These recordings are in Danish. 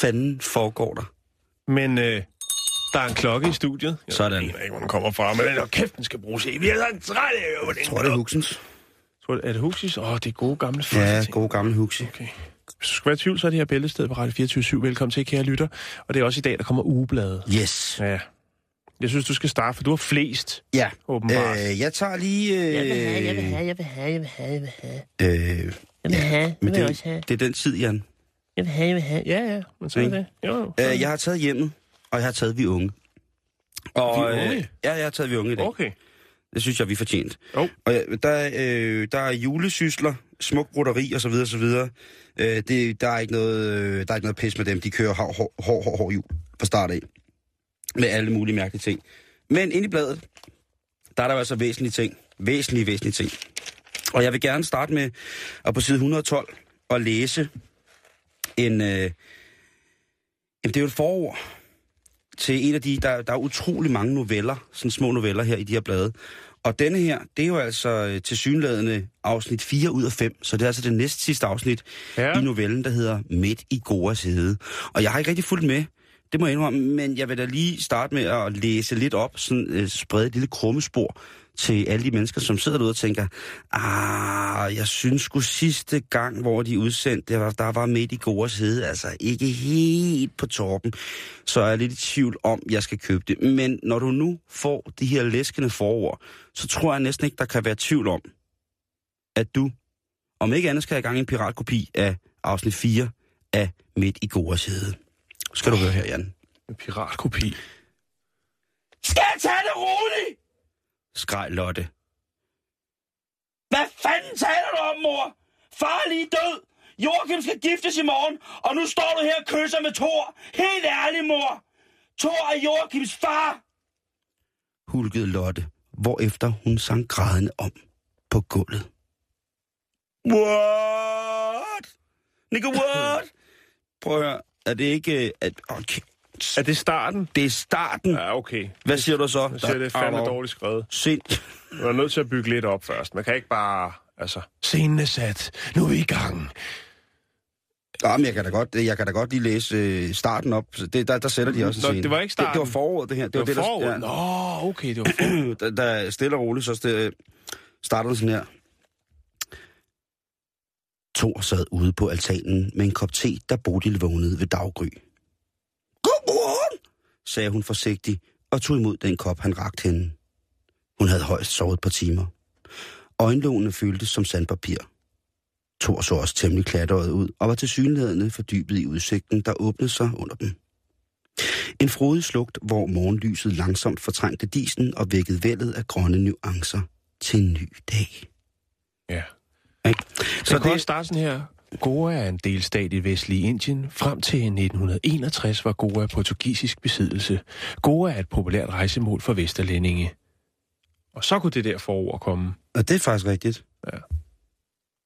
Fanden foregår der? Men øh, der er en klokke i studiet. Jeg Sådan. aner ikke, hvor den kommer fra, men den er kæft, den skal bruges i. Vi er sådan trætte af. Jeg tror, det er Huxens. Tror du, er det Huxis? Åh, oh, det er gode gamle Ja, folketing. gode gamle Huxi. Okay. Hvis du skal være i tvivl, så er det her bæltested på Radio 24 Velkommen til, kære lytter. Og det er også i dag, der kommer ugebladet. Yes. Ja. Jeg synes, du skal starte, for du har flest, Ja. åbenbart. Øh, jeg tager lige... Øh, Jeg vil have, jeg vil have, jeg vil have, jeg vil have, jeg vil have. Øh, Jeg vil have, jeg men vil også have. det, det er den tid, Jan. Jeg vil have, jeg vil have. Ja, ja, men så er det. Jo. Øh, jeg har taget hjemmet, og jeg har taget vi unge. Og, Vi unge? Øh, ja, jeg har taget vi unge i dag. Okay. Det synes jeg, vi er fortjent. Jo. Og ja, der, øh, der er julesysler, smuk broderi og så videre, så videre. Øh, det, der, er ikke noget, øh, der er ikke noget pis med dem. De kører hård, hård, hård, hård, hård jul fra start af. Med alle mulige mærkelige ting. Men inde i bladet, der er der jo altså væsentlige ting. Væsentlige, væsentlige ting. Og jeg vil gerne starte med at på side 112 og læse en... Øh, jamen, det er jo et forord til en af de... Der, der er utrolig mange noveller, sådan små noveller her i de her blade. Og denne her, det er jo altså til synlædende afsnit 4 ud af 5, så det er altså det næst sidste afsnit Ja. i novellen, der hedder Midt i Goras hede. Og jeg har ikke rigtig fulgt med, det må jeg indrømme, men jeg vil da lige starte med at læse lidt op, sådan øh, sprede et lille krummespor til alle de mennesker, som sidder derude og tænker, ah, jeg synes sgu sidste gang, hvor de udsendte, der var, der var Midt i Goras hede, altså ikke helt på toppen, så er jeg lidt i tvivl om, jeg skal købe det. Men når du nu får de her læskende forord, så tror jeg næsten ikke, der kan være tvivl om, at du, om ikke andet skal have gang i en piratkopi af afsnit 4 af Midt i Goras hede. Skal du høre her, Jan. En piratkopi. Skal jeg tage det roligt? Skreg Lotte. Hvad fanden taler du om, mor? Far er lige død. Joachim skal giftes i morgen, og nu står du her og kysser med Thor. Helt ærligt, mor. Thor er Joachims far. hulkede Lotte, hvorefter hun sang grædende om på gulvet. What? Nico, what? Prøv at høre, er det ikke... At, okay. Er det starten? Det er starten. Ja, okay. Hvad siger du så? Jeg siger, det er fandme Der- dårligt skrevet. Sind. Du er nødt til at bygge lidt op først. Man kan ikke bare... Altså, scenen er sat. Nu er vi i gang. Ja, men jeg kan da godt, jeg kan da godt lige læse øh, starten op. Det, der, der sætter de også en Nå, scene. det var ikke Det, det var starten. foråret, det her. Det var, det, der- forud. ja. Nå, okay, det var forud. der, der er stille og roligt, så det, starter det sådan her. Thor sad ude på altanen med en kop te, da Bodil vågnede ved daggry. Godmorgen, sagde hun forsigtigt og tog imod den kop, han rakte hende. Hun havde højst sovet et par timer. Øjenlågene føltes som sandpapir. Thor så også temmelig klatret ud og var til synlædende fordybet i udsigten, der åbnede sig under dem. En frodig slugt, hvor morgenlyset langsomt fortrængte disen og vækkede vældet af grønne nuancer til en ny dag. Ja. Ikke? Så det kan det, starte sådan her. Goa er en delstat i vestlige Indien. Frem til 1961 var Goa portugisisk besiddelse. Goa er et populært rejsemål for vesterlændinge. Og så kunne det der forord komme. og det er faktisk rigtigt. Ja.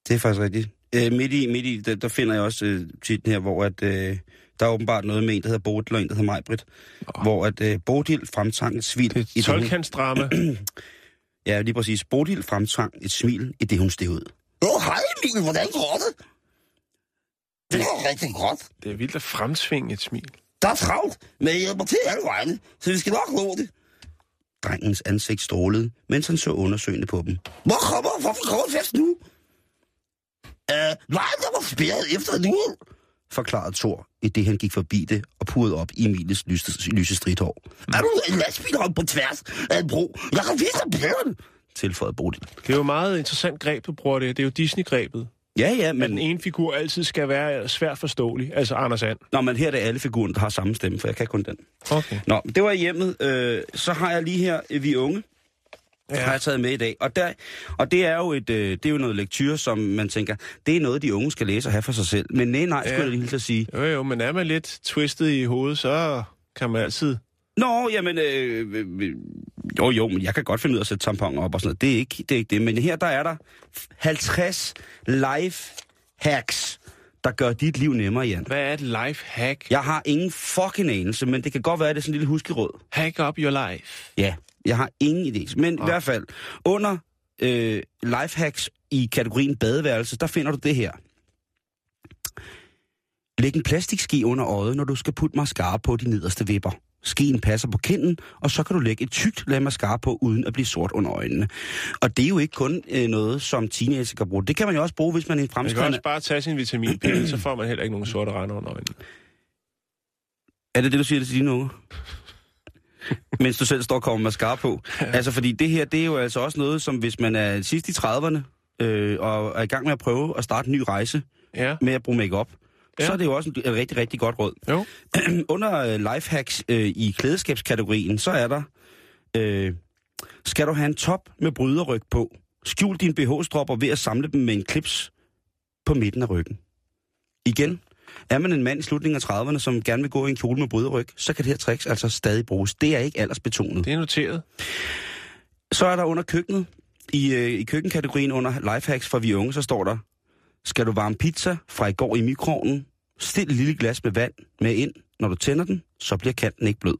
Det er faktisk rigtigt. Øh, midt i, midt i der, der finder jeg også øh, titlen her, hvor at, øh, der er åbenbart noget med en, der hedder Bodil, og en, der hedder Majbrit. Nå. Hvor at øh, Bodil fremtvang et svil. Det er i et det, hun- 12-kantsdrama. Ja, lige præcis. Bodil fremtvang et smil i det, hun steg ud. Oh, hej Emil, hvordan går det? Det går rigtig godt. Det er vildt at fremtvinge et smil. Der er travlt, men jeg hjælper til alle vegne, så vi skal nok nå det. Drengens ansigt strålede, mens han så undersøgende på dem. Hvor kommer, hvorfor kommer fest nu? Øh, nej, der var spærret efter nu, forklarede Thor, i det han gik forbi det og purede op i Emiles lyse, lyse stridthår. Er du en lastbilhånd på tværs af en bro? Jeg kan vise dig blæren, tilføjede Bodil. Det er jo meget interessant greb, du bruger det. Det er jo Disney-grebet. Ja, ja, Men men, den ene figur altid skal være svært forståelig. Altså Anders And. Nå, men her er det alle figuren, der har samme stemme, for jeg kan kun den. Okay. Nå, det var i hjemmet. Øh, så har jeg lige her øh, Vi Unge. Ja. har jeg taget med i dag. Og, der, og det er jo et, øh, det er jo noget lektyr, som man tænker, det er noget, de unge skal læse og have for sig selv. Men nej, nej, skulle Ja. jeg lige at sige. Jo, jo, men er man lidt twistet i hovedet, så kan man altid... Nå, jamen, øh, øh, øh, jo, jo, men jeg kan godt finde ud af at sætte tamponer op og sådan noget. Det er ikke det. Er ikke det. Men her, der er der 50 life hacks, der gør dit liv nemmere, Jan. Hvad er et life hack? Jeg har ingen fucking anelse, men det kan godt være, at det er sådan en lille huskeråd. Hack up your life. Ja, jeg har ingen idé. Men i hvert fald, under øh, lifehacks i kategorien badeværelse, der finder du det her. Læg en plastikski under øjet, når du skal putte mascara på de nederste vipper. Skien passer på kinden, og så kan du lægge et tykt lag mascara på, uden at blive sort under øjnene. Og det er jo ikke kun øh, noget, som teenager kan bruge. Det kan man jo også bruge, hvis man er en Man kan fremskridende... også bare tage sin vitaminpille, så får man heller ikke nogen sorte render under øjnene. Er det det, du siger det til dine unger? Mens du selv står og kommer mascara på. Altså, fordi det her, det er jo altså også noget, som hvis man er sidst i 30'erne, øh, og er i gang med at prøve at starte en ny rejse Ja, med at bruge makeup, ja. Så er det jo også et rigtig, rigtig godt råd. jo. Under øh, lifehacks øh, i klædeskabskategorien, så er der, øh, skal du have en top med bryderryg på, skjul dine BH-stropper ved at samle dem med en klips på midten af ryggen. Igen, er man en mand i slutningen af 30'erne, som gerne vil gå i en kjole med bryderryg, så kan det her tricks altså stadig bruges. Det er ikke aldersbetonet. Det er noteret. Så er der under køkkenet, i, øh, i køkkenkategorien under lifehacks for vi unge, så står der, skal du varme pizza fra i går i mikroovnen, stil et lille glas med vand med ind. Når du tænder den, så bliver kanten ikke blød.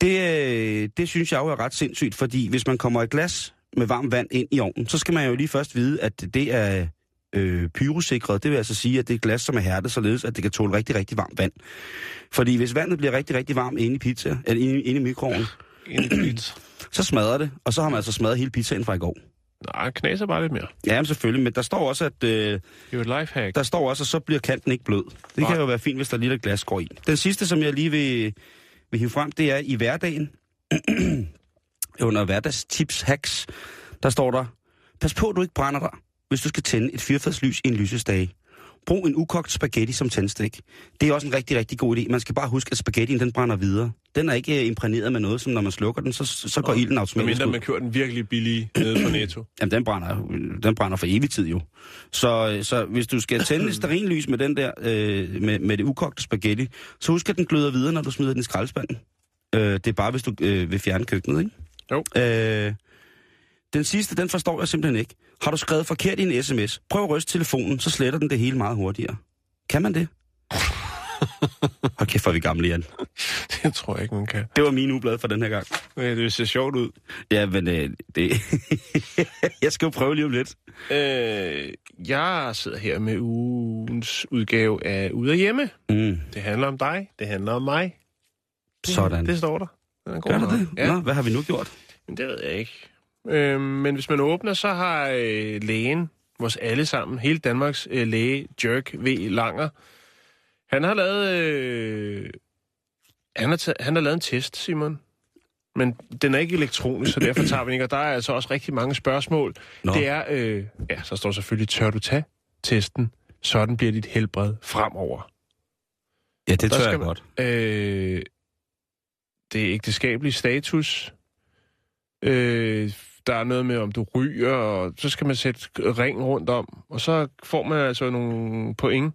Det, øh, det synes jeg jo er ret sindssygt, fordi hvis man kommer et glas med varmt vand ind i ovnen, så skal man jo lige først vide, at det er øh, pyrosikret. Det vil altså sige, at det er et glas, som er hærdet, således at det kan tåle rigtig, rigtig varmt vand. Fordi hvis vandet bliver rigtig, rigtig varmt inde i pizza, eller inde, inde i mikroovnen, En bit. så smadrer det, og så har man altså smadret hele pizzaen fra i går. Nej, knaser bare lidt mere. Ja, men selvfølgelig, men der står også, at, øh, Det er jo et life hack. der står også, at så bliver kanten ikke blød. Det Nej. kan jo være fint, hvis der er lidt glas går i. Den sidste, som jeg lige vil, vil hive frem, det er i hverdagen. Under hverdagstips hacks, der står der, pas på, du ikke brænder dig, hvis du skal tænde et fyrfadslys i en lysestage. Brug en ukogt spaghetti som tændstik. Det er også en rigtig, rigtig god idé. Man skal bare huske, at spaghettien den brænder videre. Den er ikke øh, imprægneret med noget, som når man slukker den, så, så går ilden automatisk Medmindre ud. man kører den virkelig billige nede på Netto. Jamen, den brænder, den brænder for evig tid jo. Så, så hvis du skal tænde et stearinlys med den der, øh, med, med det ukogte spaghetti, så husk, at den gløder videre, når du smider den i skraldespanden. Øh, det er bare, hvis du øh, vil fjerne køkkenet, ikke? Jo. Øh, den sidste, den forstår jeg simpelthen ikke. Har du skrevet forkert i en sms, prøv at ryste telefonen, så sletter den det hele meget hurtigere. Kan man det? Hold kæft, hvor vi gamle, Jan. Det tror jeg ikke, man kan. Det var min ugeblad for den her gang. Ja, det ser sjovt ud. Ja, men øh, det... jeg skal jo prøve lige om lidt. Øh, jeg sidder her med ugens udgave af Ude af Hjemme. Mm, Det handler om dig. Det handler om mig. Sådan. Det står der. Den er god Gør det det? Ja. Nå, hvad har vi nu gjort? Men det ved jeg ikke. Øh, men hvis man åbner, så har øh, lægen, vores alle sammen, hele Danmarks øh, læge, Jerk V. Langer, han har lavet, øh, han, har han har lavet en test, Simon. Men den er ikke elektronisk, så derfor tager vi den ikke. Og der er altså også rigtig mange spørgsmål. Nå. Det er, øh, ja, så står selvfølgelig, tør du tage testen? Sådan bliver dit helbred fremover. Ja, det Der tør jeg man- godt. Øh, det er ægteskabelig status. Øh, der er noget med, om du ryger, og så skal man sætte ring rundt om, og så får man altså nogle point.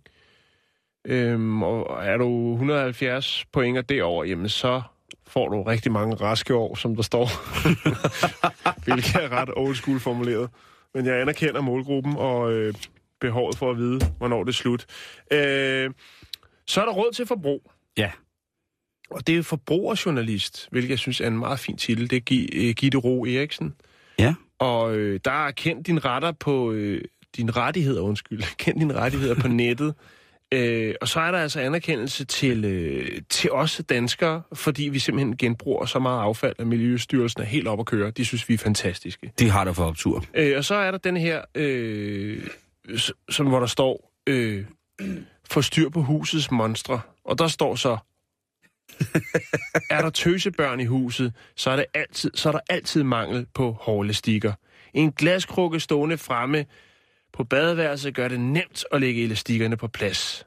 Øhm, og er du 170 point og derover, jamen så får du rigtig mange raske år, som der står. Hvilket er ret old school formuleret. Men jeg anerkender målgruppen og øh, behovet for at vide, hvornår det er slut. Øh, så er der råd til forbrug. Ja. Og det er forbrugerjournalist, hvilket jeg synes er en meget fin titel. Det er øh, Gitte Ro Eriksen. Og øh, der er kendt dine retter på... Øh, dine rettigheder, undskyld. Kendt dine rettigheder på nettet Øh, og så er der altså anerkendelse til, øh, til os danskere, fordi vi simpelthen genbruger så meget affald, at Miljøstyrelsen er helt op at køre. De synes, vi er fantastiske. De har der for optur. Øh, og så er der den her, øh, som, hvor der står, øh, få styr på husets monstre. Og der står så, er der tøsebørn i huset, så er, det altid, så er der altid mangel på hårelastikker. En glaskrukke stående fremme på badeværelset gør det nemt at lægge elastikkerne på plads.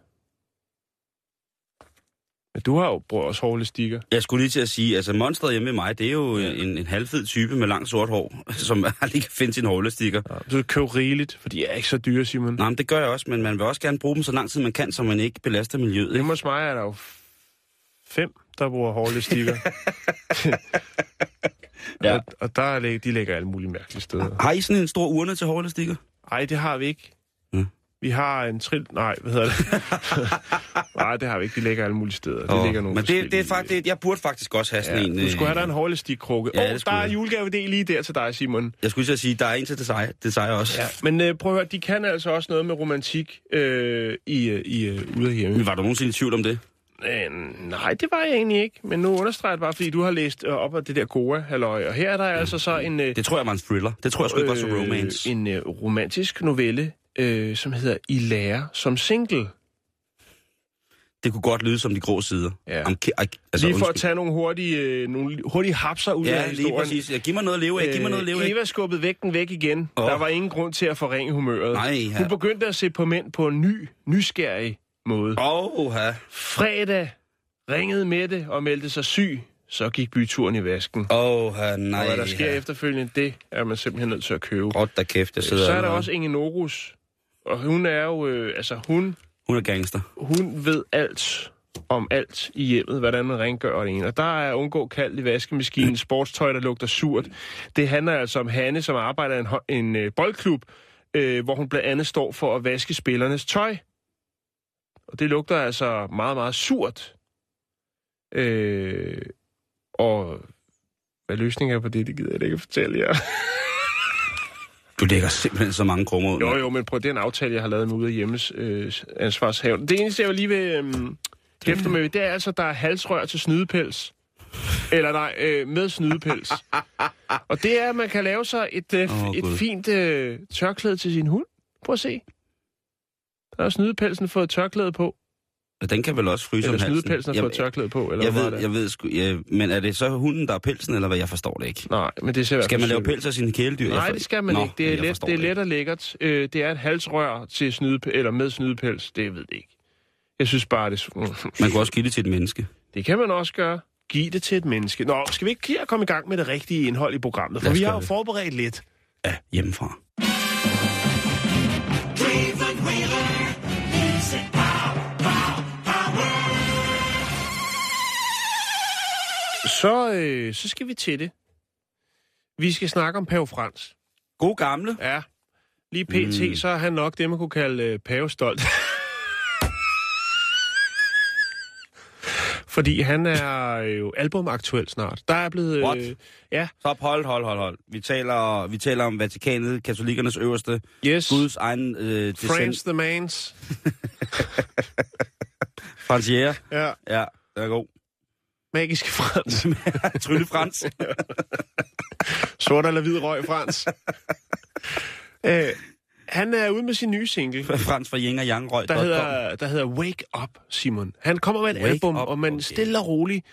Men du har jo brugt også hårelastikker. Jeg skulle lige til at sige, altså monstret hjemme med mig, det er jo en, en halvfed type med langt sort hår, som aldrig kan finde sin hårelastikker. Ja, du kan købe rigeligt, for de er ikke så dyre, Simon. Nej, men det gør jeg også, men man vil også gerne bruge dem så lang tid man kan, så man ikke belaster miljøet. Hjemme hos mig er der jo fem, der bruger hårelastikker. Ja. Og, og der er, læ- de ligger alle mulige mærkelige steder. Har I sådan en stor urne til hårelastikker? Nej, det har vi ikke. Mm. Vi har en trill... Nej, hvad hedder det? Nej, det har vi ikke. De ligger alle mulige steder. De Åh, ligger nogle men det, det er faktisk, jeg burde faktisk også have sådan Ja, en... du skulle have øh, dig en hårelastikkrukke. Ja, oh, der er jeg. julegave lige der til dig, Simon. Jeg skulle at sige, der er en til seje, det seje også. Ja, men øh, prøv at høre, de kan altså også noget med romantik øh, i, øh, i øh, ude af hjemme. Men var du nogensinde i tvivl om det? Øh, nej, det var jeg egentlig ikke. Men nu understreger jeg bare, fordi du har læst øh, op af det der goa halløj Og her er der altså så en... Øh, Det tror jeg var en thriller. Det tror jeg sgu ikke var så romance. en øh, romantisk novelle, øh, som hedder I lærer som single. Det kunne godt lyde som de grå sider. Ja. Am- altså, Lige for at undskyld. tage nogle hurtige, øh, nogle hurtige hapser ud af Ja, lige historien. præcis. Ja, giv mig noget at leve af. Giv mig noget at leve Øh, af. Eva skubbede vægten væk igen. Oh. Der var ingen grund til at forringe humøret. Nej, ja. Hun begyndte at se på mænd på en ny, nysgerrig måde. Åh, oh, Fredag ringede Mette og meldte sig syg. Så gik byturen i vasken. Åh, nej. og hvad der sker efterfølgende, det er man simpelthen nødt til at købe. Råd da kæft, jeg sidder Så er der også Inge Norus. Og hun er jo, øh, altså hun, Hun er gangster. hun ved alt om alt i hjemmet, hvordan man rengør det ene. Og der er undgå kaldt i vaskemaskinen, sportstøj, der lugter surt. Det handler altså om Hanne, som arbejder i en, en øh, boldklub, øh, hvor hun blandt andet står for at vaske spillernes tøj. Og det lugter altså meget, meget surt. Øh, og hvad løsningen er på det, det gider jeg ikke fortælle jer. Du lægger simpelthen så mange krummer ud. Jo, jo, men på den aftale, jeg har lavet med ude af hjemmes øh, ansvarshaven. Det eneste, jeg vil lige vil øh, hæfte med, det er altså, der er halsrør til snydepels. Eller nej, øh, med snydepels. Og det er, at man kan lave sig et, øh, oh, et fint øh, tørklæde til sin hund. Prøv at se. Der er snydepelsen fået tørklæde på. Og Den kan vel også fryse Eller om halsen. snydepelsen har fået tørklæde på. Eller jeg, ved, det? jeg ved sgu, ja, men er det så hunden, der er pelsen, eller hvad? Jeg forstår det ikke. Nej, men det ser Skal man lave pels af sine kæledyr? Nej, det skal man Nå, ikke. Det er, let, det er let og lækkert. Øh, det er et halsrør til snyde, eller med snydepels. Det ved jeg ikke. Jeg synes bare, det, Man kan også give det til et menneske. det kan man også gøre. Giv det til et menneske. Nå, skal vi ikke komme i gang med det rigtige indhold i programmet? For vi har jo forberedt lidt. Ja, hjemmefra. Så, øh, så skal vi til det. Vi skal snakke om Pave Frans. God gamle. Ja. Lige pt, mm. så er han nok det, man kunne kalde øh, pavestolt. Fordi han er jo albumaktuel snart. Der er blevet... What? Øh, ja, Stop, hold, hold, hold, hold. Vi taler, vi taler om Vatikanet, katolikernes øverste, yes. Guds egen øh, France descent. the Mans. Franciere. Ja. Ja, den er god. Magiske Frans. Trylle Frans. Sort eller hvid røg Frans. øh, han er ude med sin nye single, Frans fra Yin og Yang Røg. der hedder, der hedder Wake Up, Simon. Han kommer med et Wake album, Up, og man okay. stille og roligt,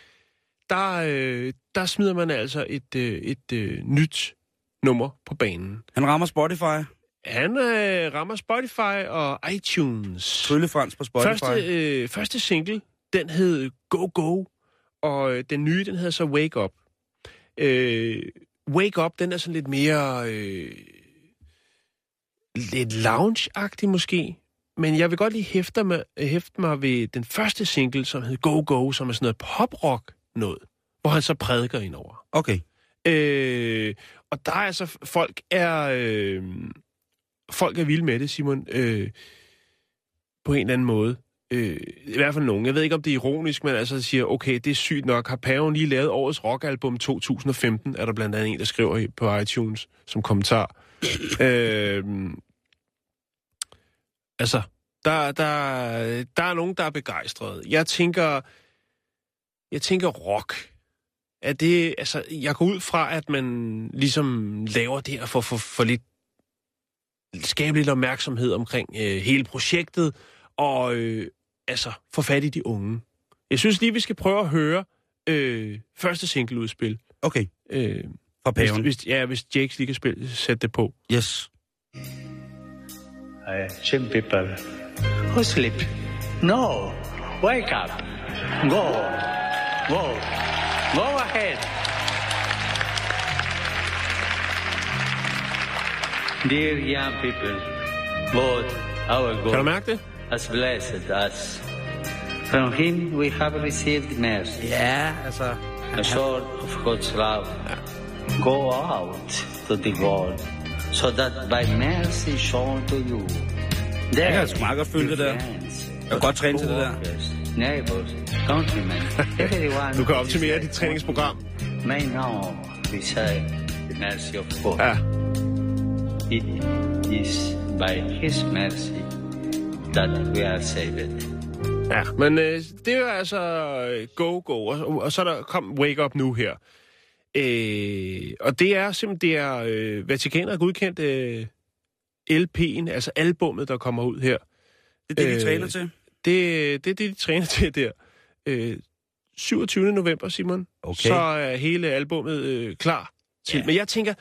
der, øh, der smider man altså et, øh, et øh, nyt nummer på banen. Han rammer Spotify. Han øh, rammer Spotify og iTunes. Trylle Frans på Spotify. Første, øh, første single, den hed Go Go, og øh, den nye, den hedder så Wake Up. Øh, Wake Up, den er sådan lidt mere... Øh, lidt lounge-agtig måske. Men jeg vil godt lige hæfte mig, hæfte mig ved den første single, som hed Go Go, som er sådan noget pop-rock noget, hvor han så prædiker ind over. Okay. Øh, og der er altså, folk er, øh, folk er vilde med det, Simon, øh, på en eller anden måde. Øh, I hvert fald nogen. Jeg ved ikke, om det er ironisk, men altså siger, okay, det er sygt nok. Har Paven lige lavet årets rockalbum 2015, er der blandt andet en, der skriver på iTunes som kommentar. Øh, altså, Der, der, der er nogen, der er begejstrede. Jeg tænker, jeg tænker rock. Er det, altså, jeg går ud fra, at man ligesom laver det her for, for, for lidt skabe lidt opmærksomhed omkring øh, hele projektet, og øh, altså få fat i de unge. Jeg synes lige, vi skal prøve at høre øh, første singleudspil. Okay, Øh, fra hvis, paven. hvis, ja, hvis Jakes lige kan spille, sætte det på. Yes. Uh, some people who sleep. No, wake up. Go, go, go ahead. Dear young people, God, our Kan du God, mærke det? has blessed us. From Him we have received mercy, Ja, altså... a sort of God's love. Go out to the world, so that by mercy shown to you, Jeg kan sgu meget godt følge det der. Jeg kan godt træne til det der. Neighbors, countrymen, everyone Du kan optimere dit træningsprogram. may know beside the mercy of God. Ja. It is by His mercy that we are saved. Ja, men øh, det er altså øh, go, go, og, og så er der kom Wake Up Nu her. Øh, og det er simpelthen, det er øh, Vatikanet har godkendt øh, LP'en, altså albummet, der kommer ud her. Det er det, vi Øh, træner til. Det, det er det, de træner til der. Øh, 27. november, Simon. Okay. Så er hele albummet øh, klar til. Ja. Men jeg tænker,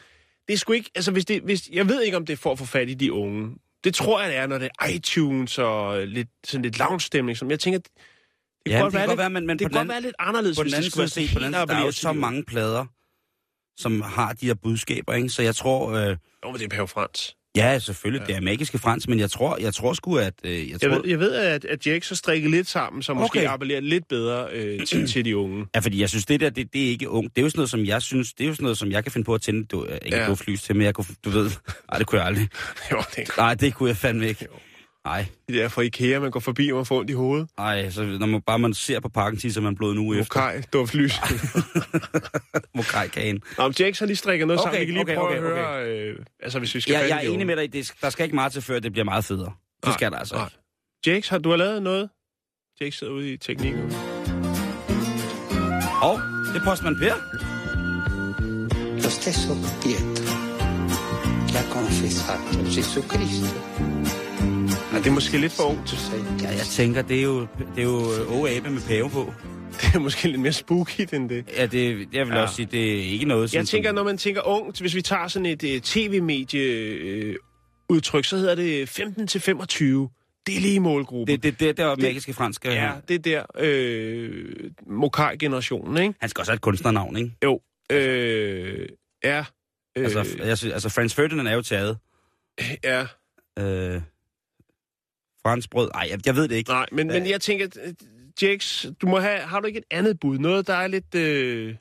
det er sgu ikke... Altså, hvis det, hvis, jeg ved ikke, om det er for at få fat i de unge. Det tror jeg, det er, når det er iTunes og lidt, sådan lidt lounge-stemning. Som jeg tænker, det, det Ja, kan det kan godt være, men- men det kan den godt anden- være lidt anderledes, På den hvis anden det side, set, på den anden, side, der er jo så de mange plader, som har de her budskaber, ikke? Så jeg tror... Øh. Jo, men det er Pave Frans. ja, selvfølgelig, ja. det er magiske frans, men jeg tror, jeg tror sgu, at... Øh, jeg Jeg tror, ved, jeg ved at, at Jake så strikker lidt sammen, så måske Okay. appellerer lidt bedre øh, til, til de unge. Ja, fordi jeg synes, det der, det, det er ikke ung. Det er jo sådan noget, som jeg synes, det er jo sådan noget, som jeg kan finde på at tænde, du, ikke Ja. duftlys til, men jeg kunne, du ved, nej, det kunne jeg aldrig. Jo, det er Nej, det kunne jeg fandme ikke. Nej, de der fra Ikea, man går forbi, og man får ondt i hovedet. nej, så når man bare man ser på pakken, så er man en uge efter. Okay, duftlys. Mokai-kagen. Nå, men Jake har lige strikket noget Okay, sammen. Vi kan lige okay, prøve okay, at høre, øh, altså hvis vi skal i jeg er enig med dig, i det, der skal ikke meget til, før det bliver meget federe. Det Nej, skal der altså nej. ikke. Jakes, har du har lavet noget? Jake sidder ude i teknikken. Og det er postmand Per. Lo stesso Pietro che ha confessato Gesù Cristo. Ja, det er måske lidt for ungt. Ja, jeg tænker, det er jo, det er jo øh, Åge med pave på. Det er måske lidt mere spooky end det. Ja, det, jeg vil Ja. også sige, det er ikke noget. Jeg tænker, når man tænker ungt, hvis vi tager sådan et uh, tv-medie øh, udtryk, så hedder det 15 til 25. Det er lige målgruppen. Det, det, det, det er magiske fransk. ja, det er der øh, Mokai-generationen, ikke? Han skal også have et kunstnernavn, ikke? Jo. Øh, ja. Øh, Altså, synes, altså Franz Ferdinand er jo taget. ja. Øh, Frans Brød. Nej, jeg, jeg ved det ikke. Nej, men, men jeg tænker, øh, Jakes, du må have, har du ikke et andet bud? Noget, der er lidt, øh,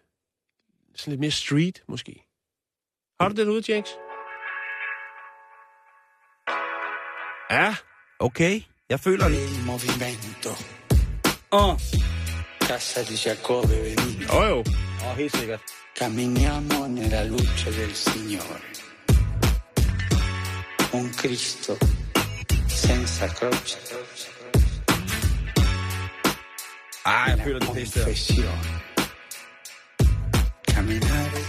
sådan lidt mere street, måske? Har du det derude, Jakes? Ja. Okay, jeg føler det. Åh, oh. Casa di Giacobbe venite. Jo, jo. oh, helt sikkert. Camminiamo nella luce del Signore. Un Cristo senza croce. Ah, det pisse der. confessione. Camminare,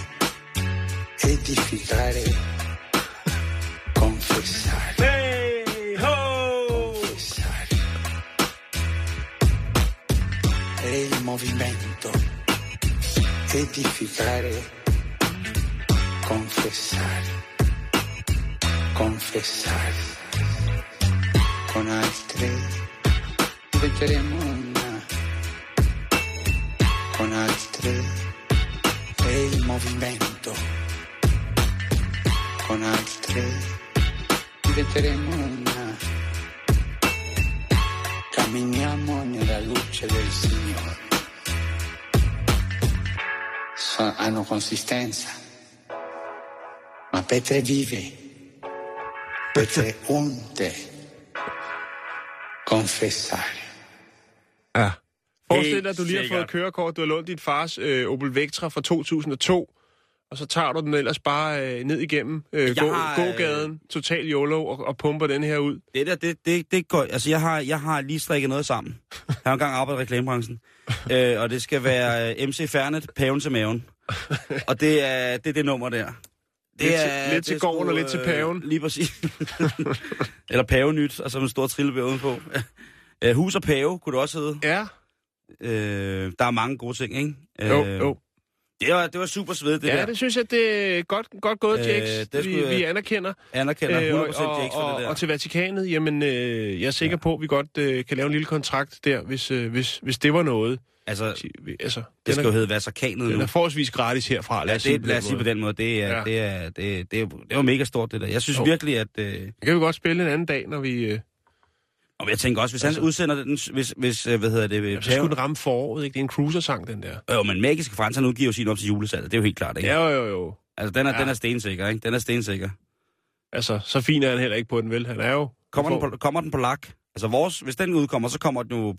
edificare, confessare. Hey, ho! confessare. È il movimento. Edificare, confessare, confessare. Con altre diventeremo una. Con altre è il movimento. Con altre diventeremo una. Camminiamo nella luce del Signore. So- hanno consistenza. Ma Petre vive. Petre unte. Confessare. Ja. Forestil dig, at du lige har fået kørekort, du har lånt dit fars øh, Opel Vectra fra 2002, og så tager du den ellers bare øh, ned igennem øh, gå, har, øh, gågaden, total YOLO, og, og pumper den her ud. Det der, det, det, det går... Altså, jeg har, jeg har lige strikket noget sammen. Jeg har engang arbejdet i reklamebranchen. øh, og det skal være øh, MC Fernet, paven til maven. Og det er det, er det nummer der. Det Lidt til- lidt til det gården og sgu, lidt til øh, paven. Lige præcis. Eller pavenyt, og så en stor trillebær udenpå. Øh, Hus og pave, kunne det også hedde. Ja, Øh, der er mange gode ting, ikke? jo, Øh, jo. Det var, det var super svedigt, det ja, der. det synes jeg, det er godt, godt gået, Øh, Jax. det vi, skulle- vi anerkender. Anerkender 100% Øh, og, og, for det og, der. og til Vatikanet, jamen, øh, jeg er sikker på, at vi godt øh, kan lave en lille kontrakt der, hvis, øh, hvis, hvis det var noget. Altså, Altså, det den, skal jo er, hedde Vatikanet den nu. er forholdsvis gratis herfra, lad Ja, det, lad os sige på den måde. Det er, Ja. det er, det, det, er, det var mega stort, det der. Jeg synes Jo. jo. virkelig, at... Øh, Det kan vi godt spille en anden dag, når vi... Øh, og jeg tænker også, hvis Altså- han udsender den... Hvis, hvis øh, hvad hedder det... så skulle den ramme foråret, ikke? Det er en cruiser-sang, den der. Jo, men Magiske Frans, han udgiver jo sin op til julesalget. Det er jo helt klart, ikke? Ja, jo, jo, jo. Altså, den er, ja. den er stensikker, ikke? Den er stensikker. Altså, så fin er han heller ikke på den, vel? Han er jo... Kommer, den på, kommer den på lak? Altså, vores, hvis den udkommer, så kommer den jo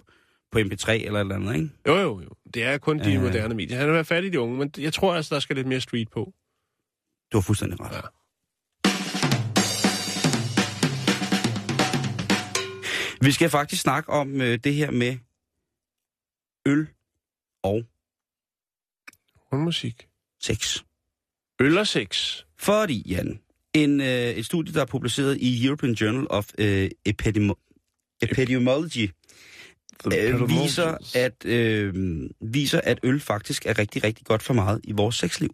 på MP3 eller eller andet, ikke? Jo, jo, jo. Det er kun de Øh. moderne medier. Han er været fat i de unge, men jeg tror altså, der skal lidt mere street på. Du har fuldstændig ret. Ja. Vi skal faktisk snakke om øh, det her med øl og Hundmusik. sex. Øl og sex. Fordi, Jan, en, øh, et studie, der er publiceret i European Journal of øh, Epidemo- Epidemiology, øh, viser, at, øh, viser, at øl faktisk er rigtig, rigtig godt for meget i vores sexliv.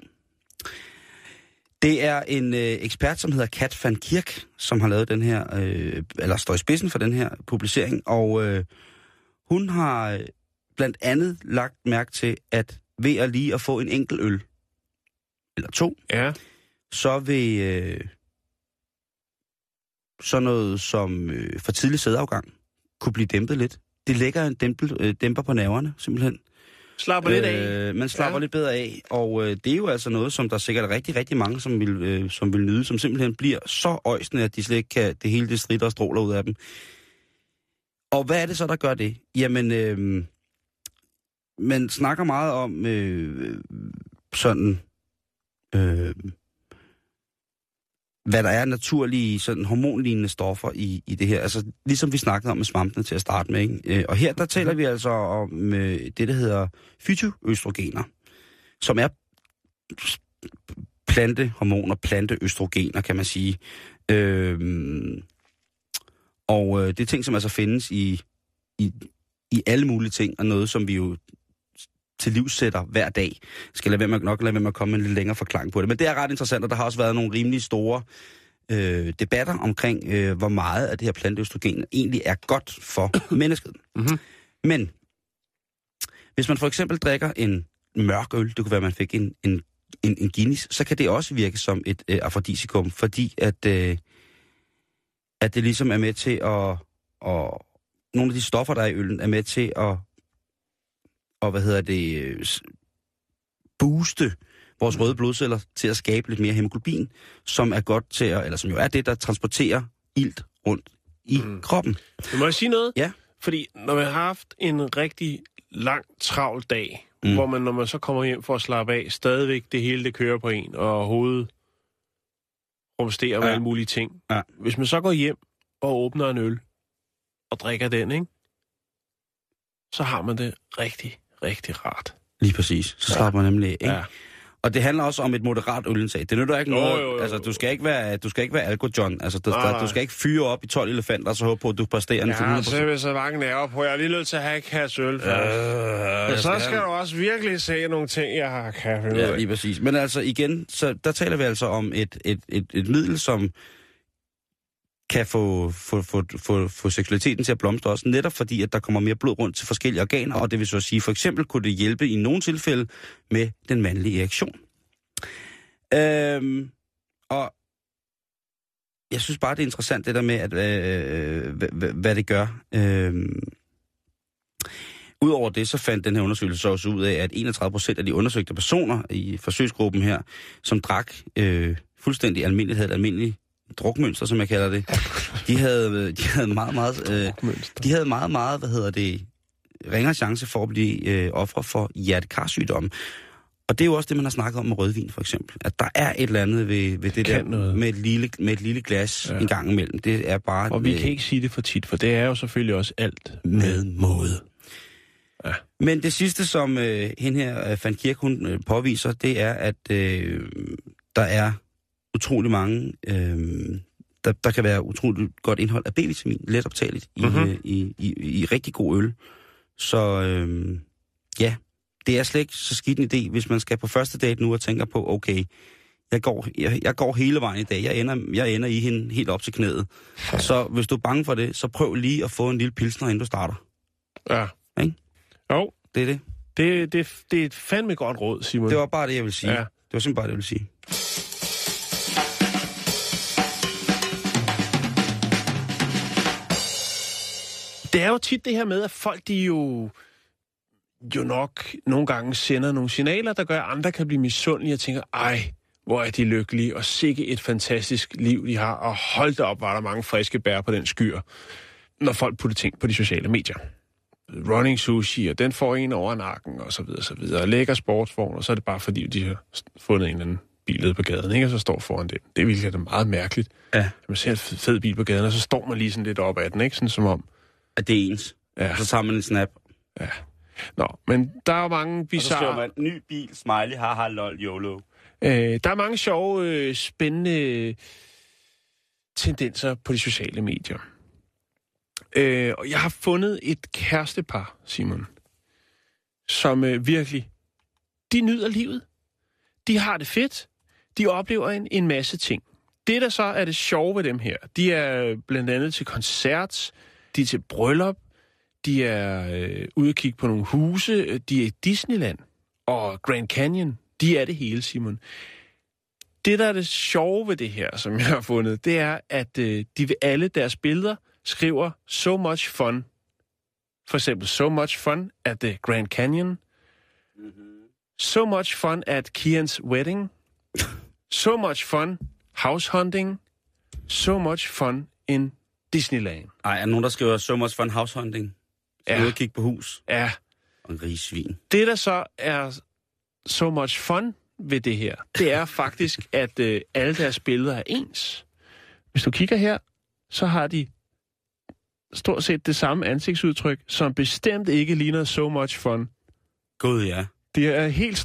Det er en øh, ekspert, som hedder Kat van Kirk, som har lavet den her, øh, eller står i spidsen for den her publicering, og øh, hun har øh, blandt andet lagt mærke til, at ved at lige at få en enkelt øl, eller to, Ja. så vil øh, sådan noget som øh, for tidlig sædafgang kunne blive dæmpet lidt. Det lægger en dæmpel, øh, dæmper på nerverne, simpelthen. Slapper lidt af. Øh, man slapper Ja. lidt bedre af, og øh, det er jo altså noget, som der sikkert er rigtig, rigtig mange, som vil, øh, som vil nyde, som simpelthen bliver så øjsende, at de slet ikke kan, det hele det strider og stråler ud af dem. Og hvad er det så, der gør det? Jamen, øh, man snakker meget om øh, sådan, øh, hvad der er naturlige sådan hormonlignende stoffer i, i det her. Altså, ligesom vi snakkede om med svampene til at starte med. Ikke? Øh, og her, der taler vi altså om øh, det, der hedder fytoøstrogener, som er plantehormoner, planteøstrogener, kan man sige. Øh, og øh, det er ting, som altså findes i, i, i alle mulige ting, og noget, som vi jo til livs sætter hver dag. Jeg skal lade være med, nok lade være med at komme med en lidt længere forklaring på det. Men det er ret interessant, og der har også været nogle rimelig store øh, debatter omkring, øh, hvor meget af det her planteøstrogen egentlig er godt for mennesket. Mhm. Men hvis man for eksempel drikker en mørk øl, det kunne være, at man fik en, en, en, en Guinness, så kan det også virke som et øh, afrodisikum, fordi at, øh, at det ligesom er med til at, at... Nogle af de stoffer, der er i øllen, er med til at og hvad hedder det, øh, booste vores røde blodceller til at skabe lidt mere hemoglobin, som er godt til at, eller som jo er det, der transporterer ilt rundt i Mm. kroppen. Men må jeg sige noget? Ja. Fordi når man har haft en rigtig lang, travl dag, mm. Hvor man, når man så kommer hjem for at slappe af, stadigvæk det hele, det kører på en, og hovedet rumsterer med Ja. alle mulige ting. Ja. Hvis man så går hjem og åbner en øl, og drikker den, ikke? så har man det rigtig, rigtig rart. Lige præcis. Så slapper man nemlig af. Ikke? Ja. Og det handler også om et moderat ølindtag. Det nytter ikke Jo, noget. jo, jo, Altså, du skal ikke være, du skal ikke være alkohol Altså, du, Nej, der, du skal ikke fyre op i 12 elefanter, og så håbe på, at du præsterer den Jeg til har 100%. simpelthen så mange nerver på. Jeg er lige nødt til at have en kasse øl. Øh, Men så jeg skal du også virkelig se nogle ting, jeg har ud Ja, lige præcis. Men altså igen, så der taler vi altså om et, et, et, et middel, som kan få, få, få, få, få seksualiteten til at blomstre også, netop fordi, at der kommer mere blod rundt til forskellige organer, og det vil så sige, for eksempel kunne det hjælpe i nogle tilfælde med den mandlige erektion. Øhm, og jeg synes bare, det er interessant det der med, at, øh, hvad, hvad- det gør. Øhm, Udover det, så fandt den her undersøgelse så også ud af, at 31 procent af de undersøgte personer i forsøgsgruppen her, som drak øh, fuldstændig almindeligt, havde et almindeligt drukmønster, som jeg kalder det, de havde, de havde meget, meget, øh, de havde meget, meget, hvad hedder det, ringere chance for at blive øh, ofre for hjertekarsygdomme. Og det er jo også det, man har snakket om med rødvin, for eksempel. At der er et eller andet ved, ved det Kan der noget. med et, lille, med et lille glas Ja. en gang imellem. Det er bare Og vi øh, kan ikke sige det for tit, for det er jo selvfølgelig også alt. med måde. Ja. Men det sidste, som øh, hende her, øh, Van Kirk, hun øh, påviser, det er, at øh, der er utrolig mange... Øh, der, der kan være utrolig godt indhold af B-vitamin, let optageligt, i, Mhm. øh, i, i, i rigtig god øl. Så øh, ja, det er slet ikke så skidt en idé, hvis man skal på første date nu og tænker på, okay, jeg går, jeg, jeg går hele vejen i dag, jeg ender, jeg ender i hende helt op til knæet. Så hvis du er bange for det, så prøv lige at få en lille pilsner, inden du starter. Ja. Ikke? Jo, Det er det. det, det, det er et fandme godt råd, Simon. Det var bare det, jeg vil sige. Ja. Det var simpelthen bare det, jeg vil sige. Det er jo tit det her med, at folk de jo, jo nok nogle gange sender nogle signaler, der gør, at andre kan blive misundelige og tænker, ej, hvor er de lykkelige, og sikke et fantastisk liv, de har, og hold da op, var der mange friske bær på den skyr, når folk putter ting på de sociale medier. Running sushi, og den får en over nakken, og så videre, så videre. Lækker sportsvogn, og så er det bare fordi, de har fundet en eller anden bil på gaden, ikke? og så står foran den. Det er virkelig meget mærkeligt. Ja. Man ser en fed fed bil på gaden, og så står man lige sådan lidt op ad den, ikke? Sådan som om, At det er ens. Ja. Så tager man en snap. Nå, men der er mange bizarre... man, ny bil, smiley, haha, lol, YOLO. Øh, der er mange sjove, øh, spændende tendenser på de sociale medier. Øh, og jeg har fundet et kærestepar, Simon, som øh, virkelig, de nyder livet. De har det fedt. De oplever en, en masse ting. Det, der så er det sjove ved dem her, de er blandt andet til koncert, de er til bryllup, de er øh, ude at kigge på nogle huse, de er i Disneyland og Grand Canyon. De er det hele, Simon. Det, der er det sjove ved det her, som jeg har fundet, det er, at øh, de ved alle deres billeder skriver so much fun. For eksempel, so much fun at the Grand Canyon. So much fun at Kians wedding. So much fun house hunting. So much fun in Disneyland. Ej, er nogen, der skriver so much fun house hunting? Så Ja. Ude kigge på hus. Ja, Og en rigsvin. det der så er so much fun ved det her, det er faktisk, at øh, alle deres billeder er ens. Hvis du kigger her, så har de stort set det samme ansigtsudtryk, som bestemt ikke ligner so much fun. Gud, ja. De er helt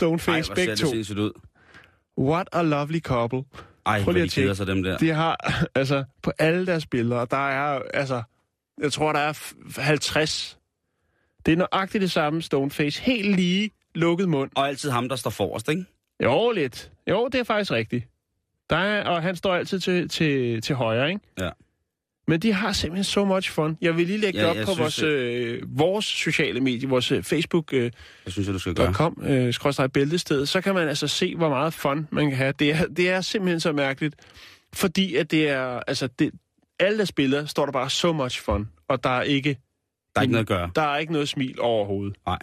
hvor ser begge det to. ud. What a lovely couple. Ej, Prøv lige de at tjekke. sig, dem der. De har, altså, på alle deres billeder, og der er, altså, jeg tror, der er f- 50. Det er nøjagtigt det samme stoneface. Helt lige lukket mund. Og altid ham, der står forrest, ikke? Jo, lidt. Jo, det er faktisk rigtigt. Der er, og han står altid til, til, til højre, ikke? Ja. Men de har simpelthen so much fun. Jeg vil lige lægge Ja, det op på synes, vores, øh, vores sociale medier, vores øh, Facebook.com, øh, Jeg synes, at du skal gøre. .com, øh, skråstreg bæltested. Så kan man altså se, hvor meget fun man kan have. Det er, det er simpelthen så mærkeligt, fordi at det er, altså, det, alle der spiller, står der bare so much fun, og der er ikke, Der er ikke noget at gøre. der er ikke noget smil overhovedet. Nej.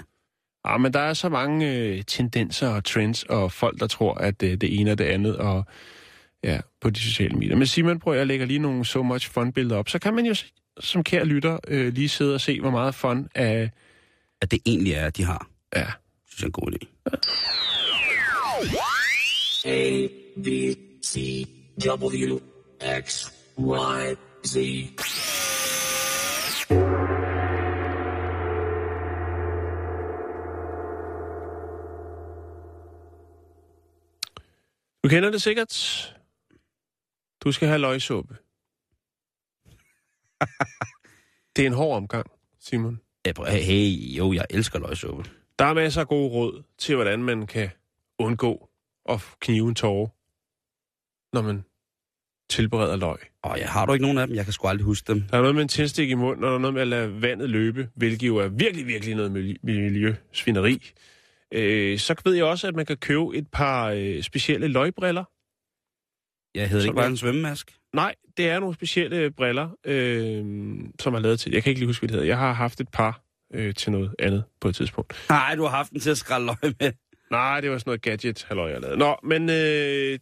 Ja, men der er så mange øh, tendenser og trends, og folk, der tror, at øh, det ene er det andet, og ja, på de sociale medier. Men Simon, prøv at jeg lægger lige nogle so much fun-billeder op. Så kan man jo som kære lytter øh, lige sidde og se, hvor meget fun af... At det egentlig er, at de har. Ja. synes jeg er en god idé. A, B, C, W, X, Y, Z. Du kender det sikkert. Du skal have løgsuppe. det er en hård omgang, Simon. Hey, jo, jeg elsker løgsuppe. Der er masser af gode råd til, hvordan man kan undgå at knive en tårer, når man tilbereder løg. Og jeg har du ikke nogen af dem? Jeg kan sgu aldrig huske dem. Der er noget med en tændstik i munden, og der er noget med at lade vandet løbe, hvilket jo er virkelig, virkelig noget miljø- miljøsvineri. Øh, så ved jeg også, at man kan købe et par øh, specielle løgbriller. Jeg hedder Som ikke bare en svømmemask. Nej, det er nogle specielle briller, øh, som er lavet til... Jeg kan ikke lige huske, hvad det hedder. Jeg har haft et par øh, til noget andet på et tidspunkt. Nej, du har haft den til at skrælle løg med. Nej, det var sådan noget gadget, halløj, jeg lavede. Nå, men øh,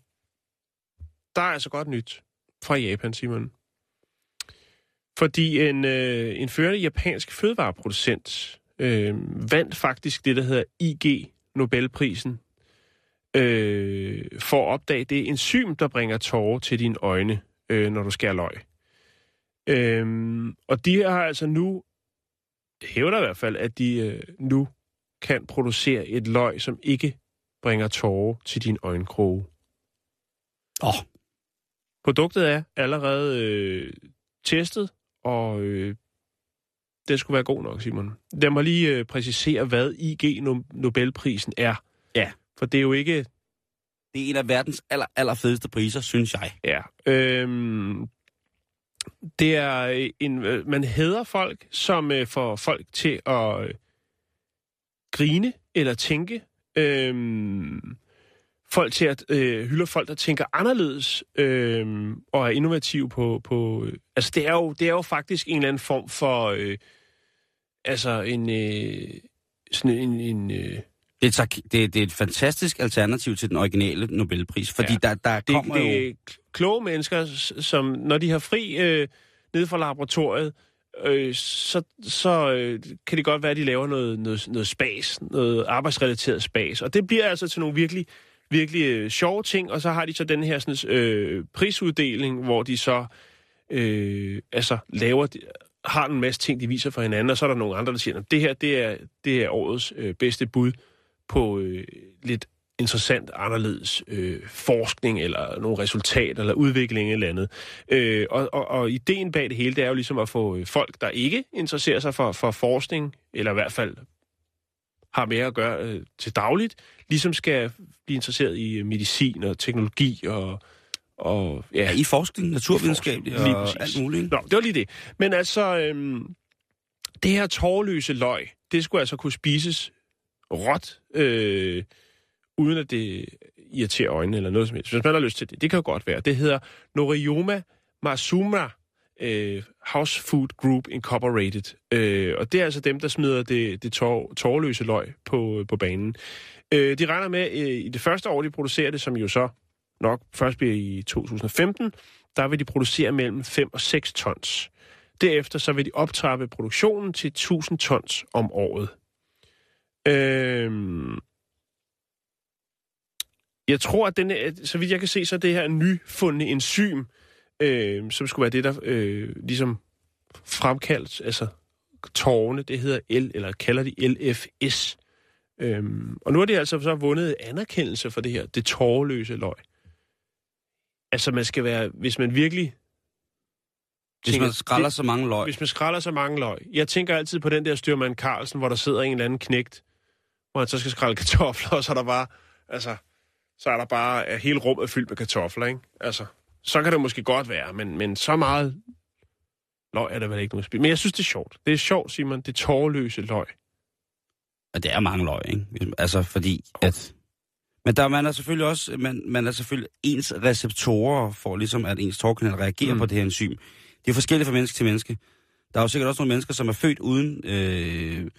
der er altså godt nyt fra Japan, Simon. Fordi en, øh, en førende japansk fødevareproducent øh, vandt faktisk det, der hedder IG Nobelprisen øh, for at opdage det enzym, der bringer tårer til dine øjne, øh, når du skærer løg. Øhm, og de har altså nu, hævder i hvert fald, at de øh, nu kan producere et løg, som ikke bringer tårer til din øjenkroge. Åh. Produktet er allerede øh, testet, og øh, det skulle være god nok, Simon. Lad mig lige øh, præcisere, hvad IG No- Nobelprisen er. For det er jo ikke... Det er en af verdens aller, aller fedeste priser, synes jeg. Ja. Øhm, det er en... øh, Man hæder folk, som øh, får folk til at øh, grine eller tænke. Øhm, folk til at øh, hylde folk, der tænker anderledes øh, og er innovative på... på øh, altså, det er, jo, det er jo faktisk en eller anden form for... Øh, altså, en... Øh, sådan en... en øh, Det er, tak- det, det er et fantastisk alternativ til den originale Nobelpris, fordi Ja. der, der det, kommer det jo... er kloge mennesker, som når de har fri øh, nede fra laboratoriet, øh, så, så øh, kan det godt være, at de laver noget, noget, noget spas, noget arbejdsrelateret spas. Og det bliver altså til nogle virkelig, virkelig øh, sjove ting, og så har de så den her sådan, øh, prisuddeling, hvor de så øh, altså laver, har en masse ting, de viser for hinanden, og så er der nogle andre, der siger, at det her det er, det er årets øh, bedste bud på øh, lidt interessant, anderledes øh, forskning, eller nogle resultater, eller udvikling eller andet. Øh, og, og, og ideen bag det hele, det er jo ligesom at få øh, folk, der ikke interesserer sig for, for forskning, eller i hvert fald har mere at gøre øh, til dagligt, ligesom skal blive interesseret i øh, medicin og teknologi og, og ja, Ja, i forskning, naturvidenskab Lige og alt muligt. ikke? Nå, det var lige det. Men altså, øhm, det her tårløse løg, det skulle altså kunne spises råt, øh, uden at det irriterer øjnene eller noget som helst. Hvis man har lyst til det, det kan jo godt være. Det hedder Norioma Masuma øh, House Food Group Incorporated. Øh, og det er altså dem, der smider det, det tår, tårløse løg på, på banen. Øh, de regner med, øh, i det første år, de producerer det, som jo så nok først bliver i 2015, der vil de producere mellem 5 og 6 tons. Derefter så vil de optrappe produktionen til 1000 tons om året. Øhm, jeg tror, at den, så vidt jeg kan se, så er det her nyfundne enzym, øh, som skulle være det, der øh, ligesom fremkaldt, altså tårne, det hedder L, eller kalder de LFS. Øhm, og nu har de altså så vundet anerkendelse for det her, det tårløse løg. Altså man skal være, hvis man virkelig... Hvis tænker- man skræller så mange løg. hvis man skræller så mange løg. Jeg tænker altid på den der styrmand Carlsen, hvor der sidder en eller anden knægt, hvor han så skal skrælle kartofler, og så er der bare, altså, så er der bare er hele rummet fyldt med kartofler, ikke? Altså, så kan det måske godt være, men, men så meget løg er der vel ikke noget spil. Men jeg synes, det er sjovt. Det er sjovt, Simon. Det tårløse løg. Og det er mange løg, ikke? Altså, fordi at... Men der man er selvfølgelig også, man, man er selvfølgelig ens receptorer for ligesom, at ens tårkanal reagerer mm. på det her enzym. Det er forskelligt fra menneske til menneske. Der er jo sikkert også nogle mennesker, som er født uden øh,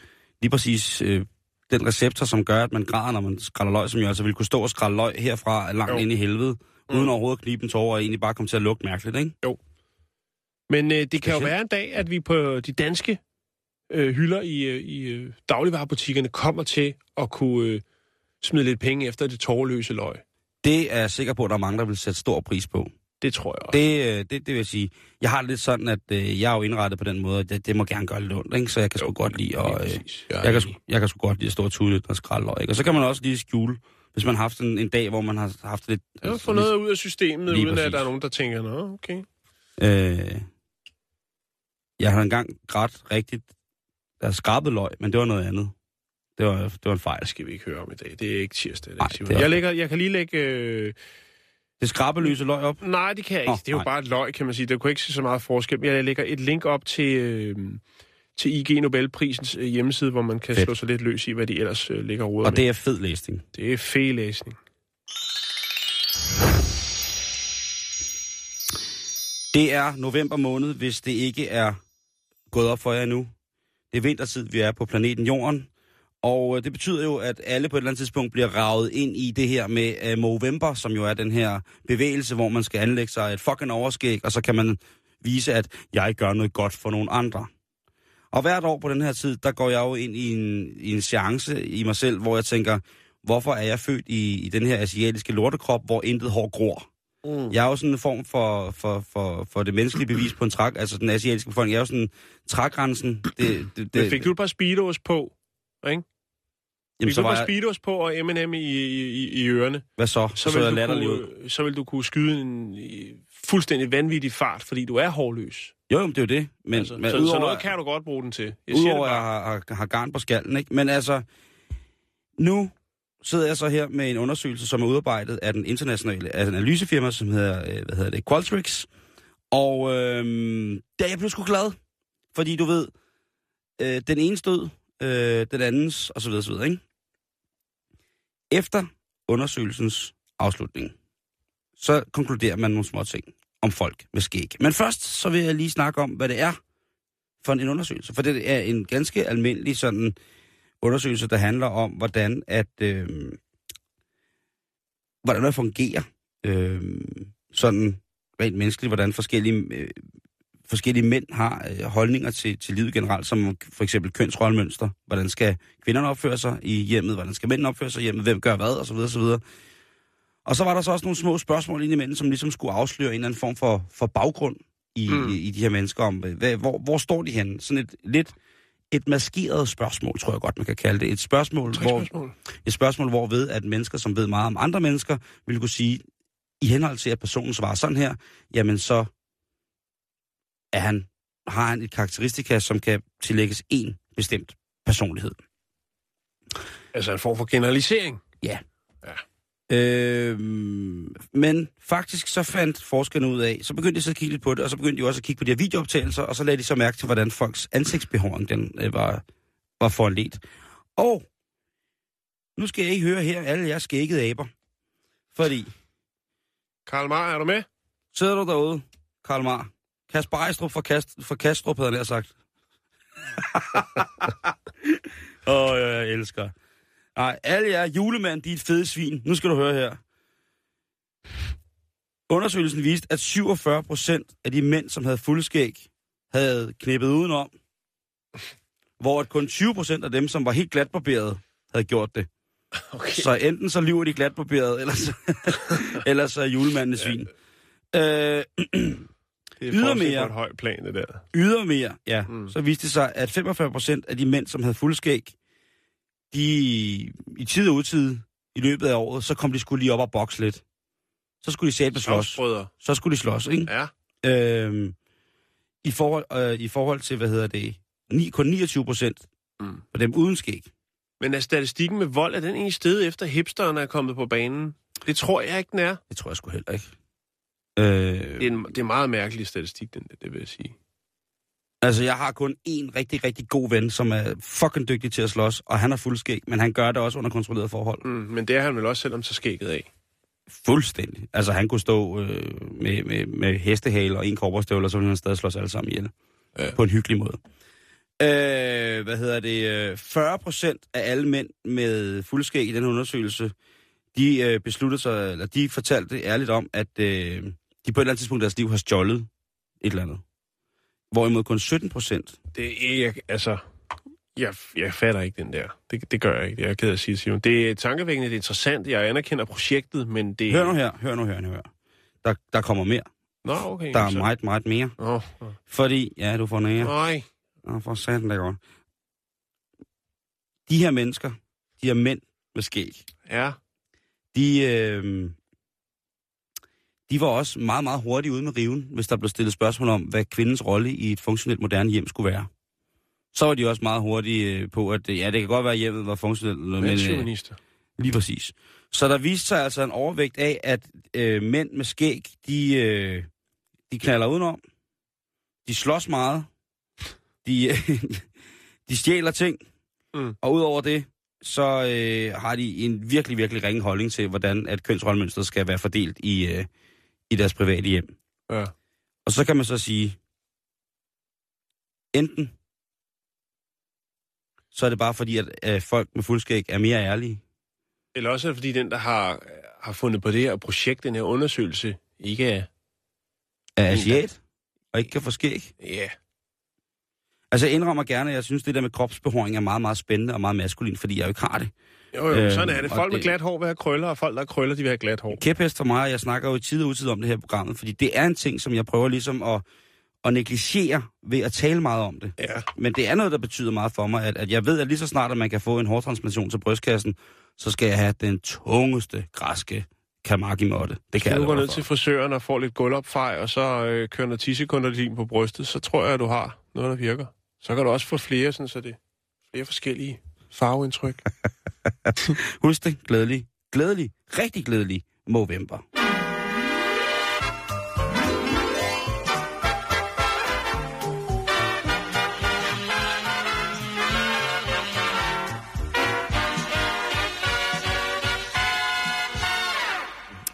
lige præcis øh, den receptor, som gør, at man græder, når man skræller løg, som jo altså vil kunne stå og skrælle løg herfra langt Jo. ind i helvede, Mm. uden overhovedet at knibe en tårer, og egentlig bare komme til at lugte mærkeligt, ikke? Men øh, det kan jo være en dag, at vi på de danske øh, hylder i, øh, i øh, dagligvarerbutikkerne kommer til at kunne øh, smide lidt penge efter det tårløse løg. Det er jeg sikker på, at der er mange, der vil sætte stor pris på. Det tror jeg også. Det, øh, det, det vil jeg sige. Jeg har det lidt sådan, at øh, jeg er jo indrettet på den måde, at det, det må gerne gøre lidt ondt, ikke? så jeg kan sgu Jo, godt lide at, øh, præcis. jeg, kan, sgu- jeg kan sgu godt lide at stå og tude lidt og skrælle løg, ikke? Og så kan man også lige skjule, hvis man har haft en, en dag, hvor man har haft lidt... Jeg har fået noget ud af systemet, uden at præcis. der er nogen, der tænker, nå, okay. Øh, jeg har engang grædt rigtigt, der skrabet løg, men det var noget andet. Det var, det var en fejl. Det skal vi ikke høre om i dag. Det er ikke tirsdag. Det, Simon. det er- jeg, lægger, jeg kan lige lægge... Øh... Det skrabeløse løg op. Nej, det kan jeg ikke. Nå, det er jo nej. bare et løg, kan man sige. Der kunne ikke se så meget forskel. Jeg lægger et link op til, øh, til IG Nobelprisens øh, hjemmeside, hvor man kan Fedt. slå sig lidt løs i, hvad de ellers øh, lægger råd Og med. det er fed læsning. det er fed læsning. Det er november måned, hvis det ikke er gået op for jer endnu. Det er vintertid, vi er på planeten Jorden. Og øh, det betyder jo, at alle på et eller andet tidspunkt bliver ravet ind i det her med uh, Movember, som jo er den her bevægelse, hvor man skal anlægge sig et fucking overskæg, og så kan man vise, at jeg gør noget godt for nogle andre. Og hvert år på den her tid, der går jeg jo ind i en, i en seance i mig selv, hvor jeg tænker, hvorfor er jeg født i, i den her asiatiske lortekrop, hvor intet hår gror. Mm. Jeg er jo sådan en form for, for, for, for det menneskelige bevis på en træk, altså den asiatiske befolkning. Jeg er jo sådan trægrænsen. Det, det, det, Men fik du par speedos på, ikke? jamen, så var jeg, speedos på og M&M i, i, i, ørerne, hvad så? så så vil, jeg latterlig ud. kunne, så vil du kunne skyde en fuldstændig vanvittig fart, fordi du er hårløs. Jo, jo, det er jo det. Men, altså, men så, udover, så noget kan du godt bruge den til. Jeg Udover at jeg har, har, har garn på skallen, ikke? Men altså, nu sidder jeg så her med en undersøgelse, som er udarbejdet af den internationale den analysefirma, som hedder, øh, hvad hedder det, Qualtrics. Og øh, der jeg blev sgu glad, fordi du ved, øh, den ene stod, øh, den andens, og så videre, så videre, ikke? Efter undersøgelsens afslutning, så konkluderer man nogle små ting om folk med skæg. Men først så vil jeg lige snakke om, hvad det er for en undersøgelse. For det er en ganske almindelig sådan undersøgelse, der handler om, hvordan at øh, hvordan det fungerer øh, sådan rent menneskeligt, hvordan forskellige, øh, forskellige mænd har øh, holdninger til, til livet generelt, som for eksempel kønsrollemønster. Hvordan skal kvinderne opføre sig i hjemmet? Hvordan skal mændene opføre sig i hjemmet? Hvem gør hvad? Og så videre, så videre. Og så var der så også nogle små spørgsmål indimellem, som ligesom skulle afsløre en eller anden form for, for baggrund i, Mm. i, i de her mennesker om, øh, hvad, hvor, hvor står de henne? Sådan et lidt et maskeret spørgsmål, tror jeg godt, man kan kalde det. Et spørgsmål, hvor, spørgsmål. et spørgsmål, hvor ved, at mennesker, som ved meget om andre mennesker, vil kunne sige, i henhold til, at personen svarer sådan her, jamen så er han, har han et karakteristika, som kan tillægges en bestemt personlighed. Altså en form for generalisering. Øh, men faktisk så fandt forskerne ud af, så begyndte de så at kigge lidt på det, og så begyndte de også at kigge på de her videooptagelser, og så lagde de så mærke til, hvordan folks ansigtsbehåring den, øh, var, var foranledt. Og nu skal jeg ikke høre her alle jeres skækkede aber. Fordi, Karl Mar, er du med? sidder du derude, Karl Mar, Kasper Ejstrup fra, Kast, fra Kastrup, havde nær sagt. Åh, oh, jeg elsker. Nej, alle jer julemand, de er et fede svin. Nu skal du høre her. Undersøgelsen viste, at 47 procent af de mænd, som havde fuldskæg, havde knippet udenom. Hvor at kun 20 procent af dem, som var helt glatbarberet, havde gjort det. Okay. Så enten så lyver de glatbarberet, eller så, eller så er julemanden svin. Øh, det er ydermere- på et højt plan, det der. Ydermere, ja, Mm. så viste det sig, at 45 procent af de mænd, som havde fuldskæg, de i tid og utid i løbet af året, så kom de skulle lige op og bokse lidt. Så skulle de sætte slås. Så skulle de slås, ikke? Ja. Øhm, i, forhold, øh, I forhold til, hvad hedder det, ni, kun 29 procent Mm. for dem uden skæg. Men er statistikken med vold, er den egentlig sted efter hipsterne er kommet på banen? Det tror jeg ikke, den er. Det tror jeg sgu heller ikke. Øh, Det er en, det er en meget mærkelig statistik, den, det vil jeg sige. Altså, jeg har kun en rigtig, rigtig god ven, som er fucking dygtig til at slås, og han har fuldskæg, men han gør det også under kontrolleret forhold. Mm, men det er han vel også, selvom så skægget af. Fuldstændig. Altså, han kunne stå øh, med, med, med hestehale og en korporstøvler, så ville han stadig slås alle sammen ihjel. Ja. På en hyggelig måde. Øh, hvad hedder det? øh, 40 procent af alle mænd med fuldskæg i den undersøgelse, de øh, besluttede sig, eller de fortalte ærligt om, at øh, de på et eller andet tidspunkt i deres liv har stjålet et eller andet. Hvorimod kun 17 procent. Det er ikke, altså... Jeg, jeg fatter ikke den der. Det, det gør jeg ikke. Jeg er ked af at sige, Simon. Det er tankevækkende, det er interessant. Jeg anerkender projektet, men det... Hør nu her, hør nu her, nu her. Der, der kommer mere. Nå, okay. Der er så- meget, meget mere. Nå, nå. Fordi, ja, du får nære. Nej. Nå, for satan da godt. De her mennesker, de her mænd med skæg, Ja. de, øh, de var også meget, meget hurtigt ude med riven, hvis der blev stillet spørgsmål om, hvad kvindens rolle i et funktionelt moderne hjem skulle være. Så var de også meget hurtige øh, på, at øh, ja, det kan godt være, at hjemmet var funktionelt, men øh, Mandsjuvenister. lige præcis. Så der viste sig altså en overvægt af, at øh, mænd med skæg, de, øh, de knaller udenom, de slås meget, de, de stjæler ting, Mm. og udover det, så øh, har de en virkelig, virkelig ringe holdning til, hvordan at kønsrollemønstret skal være fordelt i, øh, i deres private hjem. Ja. Og så kan man så sige, enten så er det bare fordi, at øh, folk med fuldskæg er mere ærlige. Eller også er det, fordi den, der har, har fundet på det her projekt, den her undersøgelse, ikke er... Er asiat, og ikke kan få skæg. Ja. Altså, jeg indrømmer gerne, at jeg synes, det der med kropsbehåring er meget, meget spændende og meget maskulin, fordi jeg jo ikke har det. Jo, jo, Øh, sådan er det. Folk med glat hår vil have krøller, og folk, der har krøller, de vil have glat hår. Kæphest for mig, og jeg snakker jo i tid og utid om det her programmet, fordi det er en ting, som jeg prøver ligesom at, at negligere ved at tale meget om det. Ja. Men det er noget, der betyder meget for mig, at, at jeg ved, at lige så snart, at man kan få en hårtransplantation til brystkassen, så skal jeg have den tungeste græske kamaki-måtte. Det kan jeg du gå love ned til frisøren og får lidt gulvopfej, og så øh, kører noget 10 sekunder din på brystet, så tror jeg, at du har noget, der virker. Så kan du også få flere, sådan, så det flere forskellige farveindtryk. Husk det. Glædelig. Glædelig. Rigtig glædelig Movember.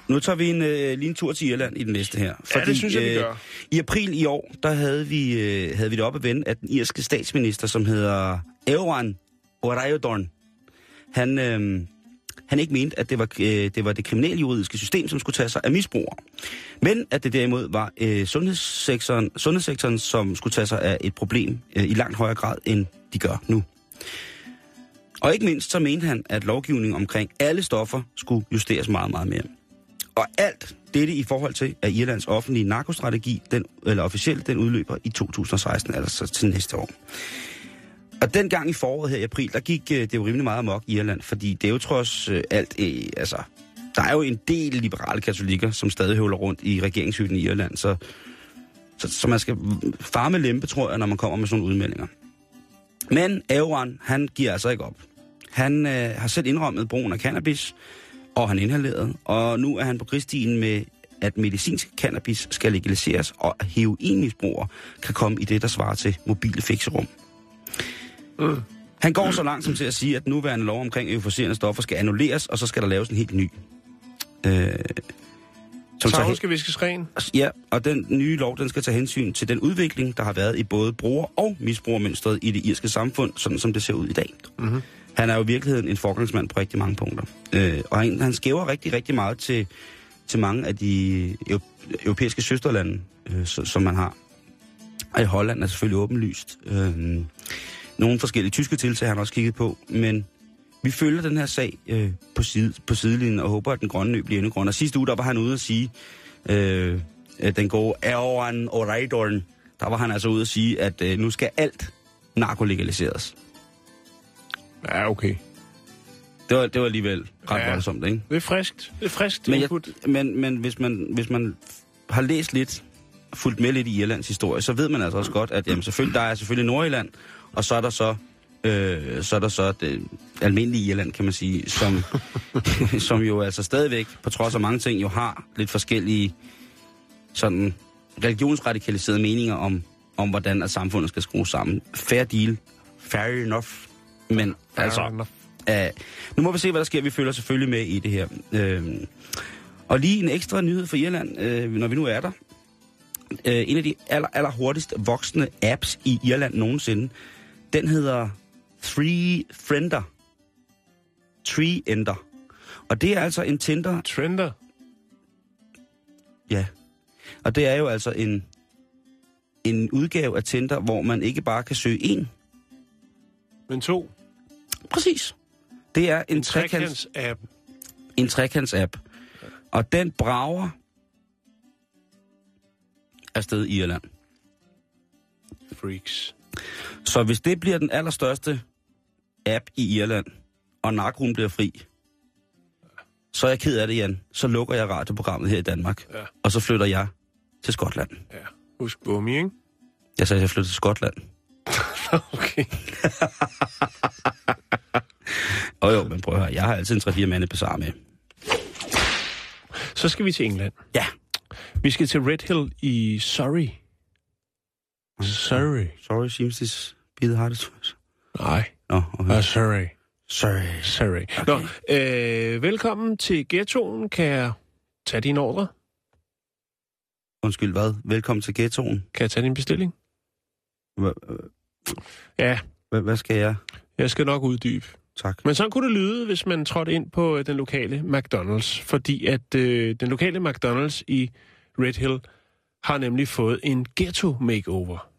Nu tager vi en, øh, lige en tur til Irland i den næste her. Ja, det synes jeg, vi gør. I april i år, der havde vi, øh, havde vi det op at vende, at den irske statsminister, som hedder Eowan Oreodorn, han, øh, han ikke mente, at det var, øh, det var det kriminaljuridiske system, som skulle tage sig af misbrugere. Men at det derimod var øh, sundhedssektoren, sundhedssektoren, som skulle tage sig af et problem øh, i langt højere grad, end de gør nu. Og ikke mindst så mente han, at lovgivningen omkring alle stoffer skulle justeres meget, meget mere. Og alt dette i forhold til, at Irlands offentlige narkostrategi, den, eller officielt, den udløber i 2016, altså til næste år. Og den gang i foråret her i april, der gik øh, det jo rimelig meget amok i Irland, fordi det er jo trods øh, alt, øh, altså, der er jo en del liberale katolikker, som stadig høvler rundt i regeringshytten i Irland, så, så, så man skal farme med lempe, tror jeg, når man kommer med sådan nogle udmeldinger. Men Aoran, han giver altså ikke op. Han øh, har selv indrømmet brugen af cannabis, og han inhalerede, og nu er han på krigstien med, at medicinsk cannabis skal legaliseres, og at heroinmisbrugere kan komme i det, der svarer til mobile fikserum. Han går så langt som til at sige, at nuværende lov omkring euforiserende stoffer skal annulleres, og så skal der laves en helt ny. Øh, som Tavlen skal viskes ren. ja, og den nye lov, den skal tage hensyn til den udvikling, der har været i både bruger- og misbrugermønstret i det irske samfund, sådan som det ser ud i dag. Mhm. Han er jo i virkeligheden en forgangsmand på rigtig mange punkter. Øh, og han, han skæver rigtig, rigtig meget til, til mange af de eu- europæiske søsterlande, øh, som man har. Og i Holland er selvfølgelig åbenlyst. Øh, nogle forskellige tyske tiltag han også kigget på, men vi følger den her sag øh, på, side, på sidelinjen og håber, at den grønne ø bliver endnu grønnere. Sidste uge, der var han ude at sige, øh, at den gode Erwan O'Reilly, der var han altså ude at sige, at øh, nu skal alt narko legaliseres. Ja, okay. Det var, det var alligevel ret Ja. voldsomt, ikke? Det er friskt. Det er friskt Men, jeg, men, men hvis, man, hvis man har læst lidt, fulgt med lidt i Irlands historie, så ved man altså også godt, at jamen, selvfølgelig, der er selvfølgelig Nordjylland, og så er der så, øh, så, er der så det almindelige Irland, kan man sige, som, som jo altså stadigvæk, på trods af mange ting, jo har lidt forskellige sådan religionsradikaliserede meninger om, om hvordan at samfundet skal skrues sammen. Fair deal. Fair enough. Men altså, Uh, nu må vi se, hvad der sker. Vi følger selvfølgelig med i det her. Uh, og lige en ekstra nyhed for Irland, uh, når vi nu er der. Uh, en af de aller, aller hurtigst voksende apps i Irland nogensinde, den hedder Three Friender. Tree Ender. Og det er altså en Tinder... Trender. Ja. Og det er jo altså en, en udgave af Tinder, hvor man ikke bare kan søge en. Men to. Præcis. Det er en, en trekants, Trekants-app. en trekants-app. Og den brager afsted i Irland. Freaks. Så hvis det bliver den allerstørste app i Irland, og narkoen bliver fri, så er jeg ked af det, Jan. Så lukker jeg radioprogrammet her i Danmark, Ja. og så flytter jeg til Skotland. Ja. Husk bummi, ikke? Jeg sagde, at jeg flytter til Skotland. Okay. Og jo, men prøv at høre, jeg har altid en 3-4 mande besar med. Så skal vi til England. Ja. Vi skal til Red Hill i Surrey. Surrey. Sorry, seems this be the hardest choice. Nej. Nå, okay. Uh, Surrey. Sorry. Surrey. Nå, øh, velkommen til ghettoen. Kan jeg tage din ordre? Undskyld, hvad? Velkommen til ghettoen. Kan jeg tage din bestilling? Ja, hva- Hvad skal jeg? jeg skal nok uddybe. Tak. Men sådan kunne det lyde, hvis man trådte ind på øh, den lokale McDonald's. Fordi at øh, den lokale McDonald's i Red Hill har nemlig fået en ghetto makeover.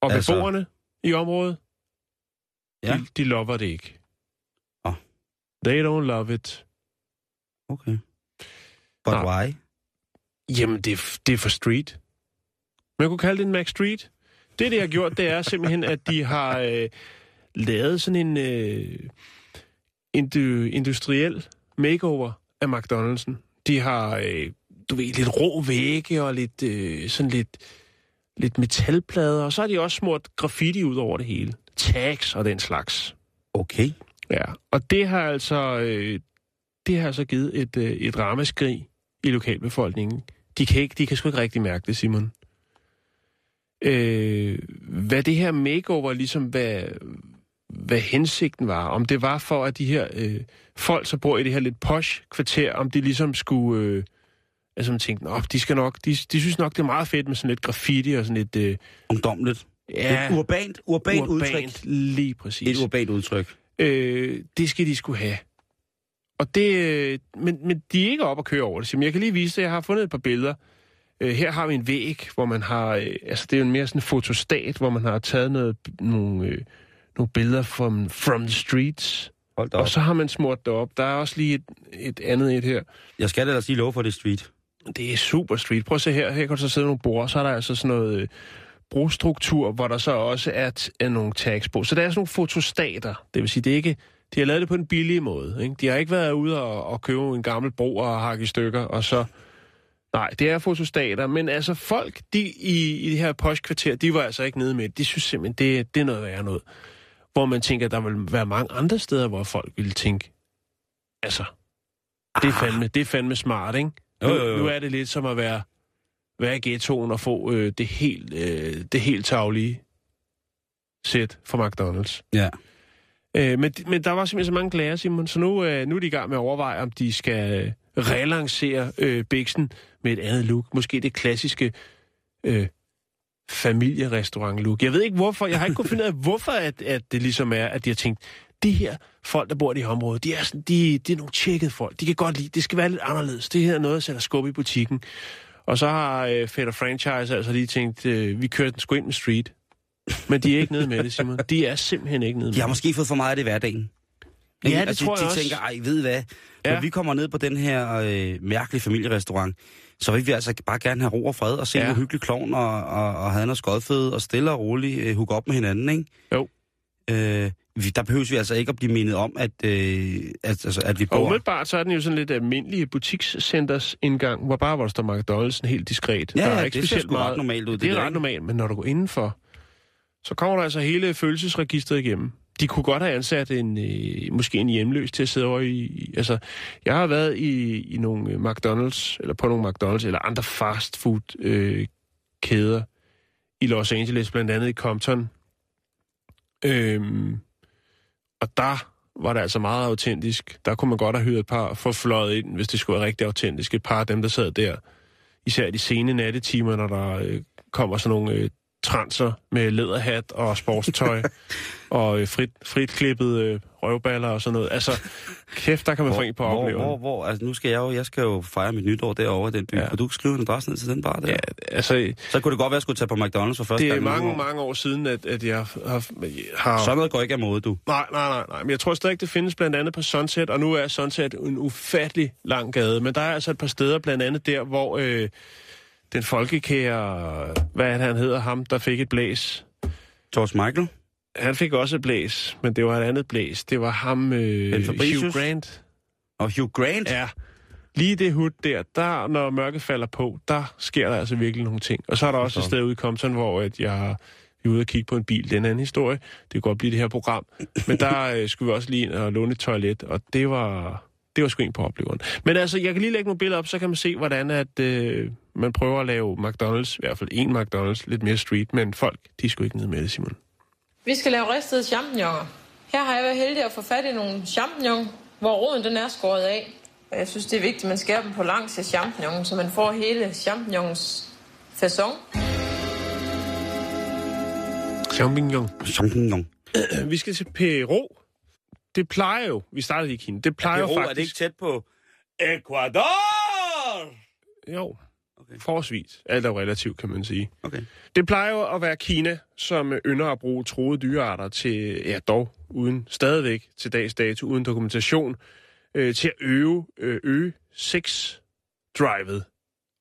Og Altså- beboerne i området, Ja. de, de lover det ikke. Åh. They don't love it. Okay. But Nå. why? Jamen, det, er- det er for street. Man kunne kalde det en Mac Street. Det, de har gjort, det er simpelthen, at de har øh, lavet sådan en øh, indu, industriel makeover af McDonald's'en. De har, øh, du ved, lidt rå vægge og lidt, øh, sådan lidt, lidt metalplader, og så har de også smurt graffiti ud over det hele. Tags og den slags. Okay. Ja, og det har altså, øh, det har altså givet et, øh, et rammeskrig i lokalbefolkningen. De kan, ikke, de kan sgu ikke rigtig mærke det, Simon. Øh, hvad det her makeover, ligesom hvad, hvad hensigten var, om det var for, at de her øh, folk, der bor i det her lidt posh kvarter, om de ligesom skulle... Øh, altså man tænkte, Nå, de skal nok, de, de synes nok, det er meget fedt med sådan lidt graffiti og sådan lidt... Øh, Ungdomligt. ja, Et urbant, urbant, udtryk. urbant, lige præcis. Et urbant udtryk. Øh, det skal de skulle have. Og det, øh, men, men de er ikke op at køre over det. Simon. Jeg kan lige vise det. Jeg har fundet et par billeder. Øh, her har vi en væg, hvor man har... Øh, altså, det er jo en mere sådan fotostat, hvor man har taget noget, nogle, øh, nogle billeder from, from the streets. Hold da op. Og så har man smurt det op. Der er også lige et, et andet et her. Jeg skal ellers lige love for det street. Det er super street. Prøv at se her. Her kan du så sidde nogle bord, så er der altså sådan noget øh, brostruktur, hvor der så også er, er nogle tags på. Så der er sådan nogle fotostater. Det vil sige, det er ikke... De har lavet det på en billig måde. Ikke? De har ikke været ude og, og købe en gammel bro og hakke i stykker, og så... Nej, det er fotostater, men altså folk de, i, i det her postkvarter, de var altså ikke nede med det. De synes simpelthen, det, det er noget værre noget. Hvor man tænker, at der vil være mange andre steder, hvor folk ville tænke, altså, det er fandme, det er fandme smart, ikke? Jo, Nu, jo, jo. nu er det lidt som at være, være i ghettoen og få øh, det helt, øh, det helt taglige sæt fra McDonald's. Ja. Øh, men, men der var simpelthen så mange klager, Simon, så nu, øh, nu er de i gang med at overveje, om de skal øh, relancere øh, Bixen med et andet look. Måske det klassiske øh, familierestaurant-look. Jeg ved ikke hvorfor, jeg har ikke kunnet finde ud af, hvorfor at, at det ligesom er, at de har tænkt, de her folk, der bor i det område, de er, sådan, de, de er nogle tjekkede folk. De kan godt lide, det skal være lidt anderledes. Det her er noget, der sætter skub i butikken. Og så har øh, Fætter Franchise altså lige tænkt, øh, vi kører den sgu ind med street. Men de er ikke nede med det, Simon. De er simpelthen ikke nede med De har det. måske fået for meget af det i hverdagen. Ja, det altså, tror de, jeg de også. tænker, ej, ved hvad? Når Ja. vi kommer ned på den her øh, mærkelige familierestaurant, så vil vi altså bare gerne have ro og fred og se Ja. nogle hyggelige klovn og, og, og have noget skodfed og stille og roligt øh, hooke op med hinanden, ikke? Jo. Øh, vi, der behøves vi altså ikke at blive mindet om, at, øh, at, altså, at vi Og bor... umiddelbart så er den jo sådan lidt almindelig butikscenters indgang, hvor bare hvor der står McDonald's helt diskret. Ja, der er ja, ikke det ser specielt ret meget. normalt ud, Det, det er ret ikke? normalt, men når du går indenfor, så kommer der altså hele følelsesregistret igennem. De kunne godt have ansat en, øh, måske en hjemløs til at sidde over i... Altså, jeg har været i, i nogle øh, McDonald's, eller på nogle McDonald's, eller andre fast food øh, kæder i Los Angeles, blandt andet i Compton. Øhm, og der var det altså meget autentisk. Der kunne man godt have hyret et par forfløjet ind, hvis det skulle være rigtig autentisk. Et par af dem, der sad der, især i de sene nattetimer, når der øh, kommer sådan nogle øh, transer med læderhat og sportstøj og øh, frit, frit klippet øh, røvballer og sådan noget. Altså, kæft, der kan man få en på hvor, oplevelsen. hvor, hvor, altså nu skal jeg jo, jeg skal jo fejre mit nytår derovre i den by. Ja. Kan du skrive en adresse ned til den bar der? Ja, altså, Så kunne det godt være, at jeg skulle tage på McDonald's for første det er gang. mange, mange år siden, at, at jeg har... har Sådan noget går ikke af mode, du. Nej, nej, nej, nej. Men jeg tror stadig, det findes blandt andet på Sunset, og nu er Sunset en ufattelig lang gade. Men der er altså et par steder, blandt andet der, hvor øh, den folkekære, hvad er han hedder, ham, der fik et blæs. George Michael? Han fik også et blæs, men det var et andet blæs. Det var ham, øh? Hugh Grant. Og Hugh Grant? Ja, lige det hud der, der, når mørket falder på, der sker der altså virkelig nogle ting. Og så er der også et sted ude i Compton, hvor at jeg vi er ude og kigge på en bil. Det er en anden historie. Det kan godt blive det her program. Men der øh, skulle vi også lige ind og låne et toilet, og det var, det var sgu en på opleveren. Men altså, jeg kan lige lægge nogle billeder op, så kan man se, hvordan at, øh, man prøver at lave McDonald's, i hvert fald en McDonald's, lidt mere street, men folk, de sgu ikke nede med det, Simon. Vi skal lave ristede champignoner. Her har jeg været heldig at få fat i nogle champignon, hvor roden den er skåret af. Og jeg synes, det er vigtigt, at man skærer dem på langs af champignonen, så man får hele champignons fasong. Champignon. Champignon. Vi skal til Peru. Det plejer jo, vi startede i Kina, det plejer Peru, jo er det faktisk... ikke tæt på Ecuador? Jo. Okay. Forholdsvis. Alt er relativt, kan man sige. Okay. Det plejer jo at være Kina, som øh, ynder at bruge troede dyrearter til, ja dog, uden stadigvæk til dags dato, uden dokumentation, øh, til at øve, øh, øge sex-drivet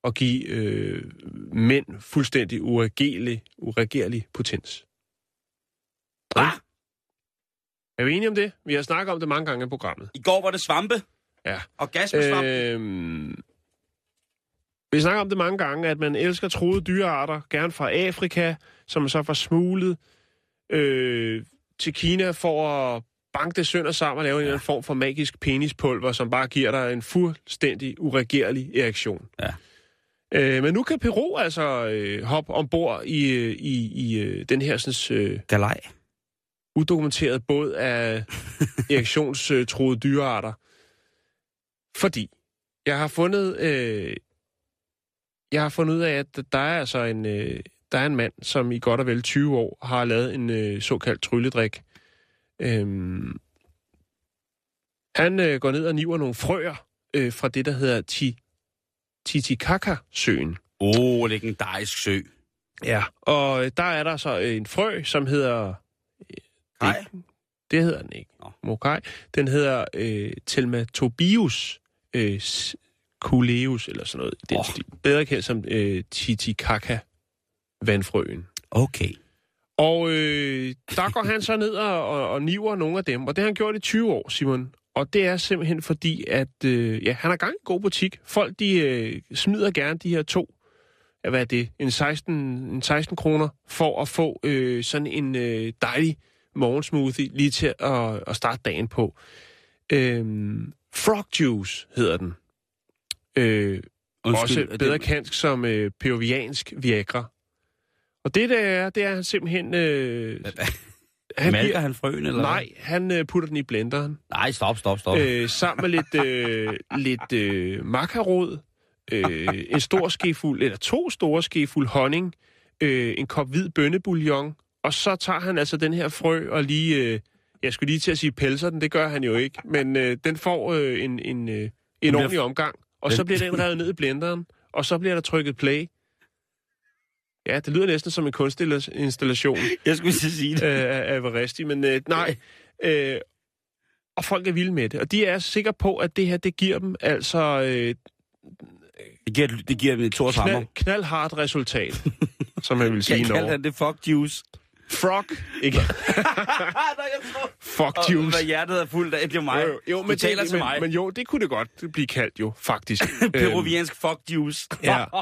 og give øh, mænd fuldstændig uregerlig, uregerlig potens. Ah! Er vi enige om det? Vi har snakket om det mange gange i programmet. I går var det svampe Ja. og gas med svampe. Øhm, vi snakker om det mange gange, at man elsker troede dyrearter, gerne fra Afrika, som så får smuglet øh, til Kina for at banke det sønder sammen og lave en eller anden form for magisk penispulver, som bare giver dig en fuldstændig uregerlig erektion. Ja. Øh, men nu kan Peru altså øh, hoppe ombord i, øh, i, i øh, den her sådan, øh, Galej. udokumenteret båd af erektionstroede dyrearter. Fordi jeg har fundet øh, jeg har fundet ud af, at der er altså en, øh, der er en mand, som i godt og vel 20 år har lavet en øh, såkaldt trylledrik. Øhm, han øh, går ned og niver nogle frøer øh, fra det, der hedder Ti, Titicaca-søen. Åh, oh, legendarisk sø. Ja, og øh, der er der så en frø, som hedder... Kaj? Det hedder den ikke. Mokai. Den hedder øh, Telmatobius øh, culeus, eller sådan noget. Den oh. stil. Bedre kendt som øh, Titicaca vandfrøen. Okay. Og øh, der går han så ned og, og, og niver nogle af dem, og det har han gjort i 20 år, Simon. Og det er simpelthen fordi, at øh, ja, han har gang i en god butik. Folk, de øh, smider gerne de her to, hvad er det, en 16, en 16 kroner, for at få øh, sådan en øh, dejlig morgensmoothie lige til at, at starte dagen på. Øhm, frog juice hedder den. Øh, også er bedre det, kendt som øh, peruviansk Viagra. Og det der er, det er han simpelthen... Øh, han Malker han frøen, eller Nej, han øh, putter den i blenderen. Nej, stop, stop, stop. Øh, sammen med lidt, øh, lidt øh, makarod, øh, en stor skefuld, eller to store skefuld honning, øh, en kop hvid bønnebouillon, og så tager han altså den her frø og lige... Øh, jeg skulle lige til at sige pelser den, det gør han jo ikke, men øh, den får øh, en, en, øh, en ordentlig omgang, og så bliver den revet ned i blenderen, og så bliver der trykket play. Ja, det lyder næsten som en kunstinstallation Jeg skulle at sige det. øh, af Everesti, men øh, nej. Øh, og folk er vilde med det, og de er sikre på, at det her, det giver dem altså øh, Det giver, det giver dem Thors hammer. knald, knaldhardt resultat, som man vil sige Jeg han det fuck juice. Frog, ikke? Fuck Og juice. hvad hjertet er fuldt af, det er mig. Jo, jo, men, taler det, til men, mig. men jo, det kunne det godt blive kaldt jo, faktisk. Øhm, Peruviansk fuck juice. Ja.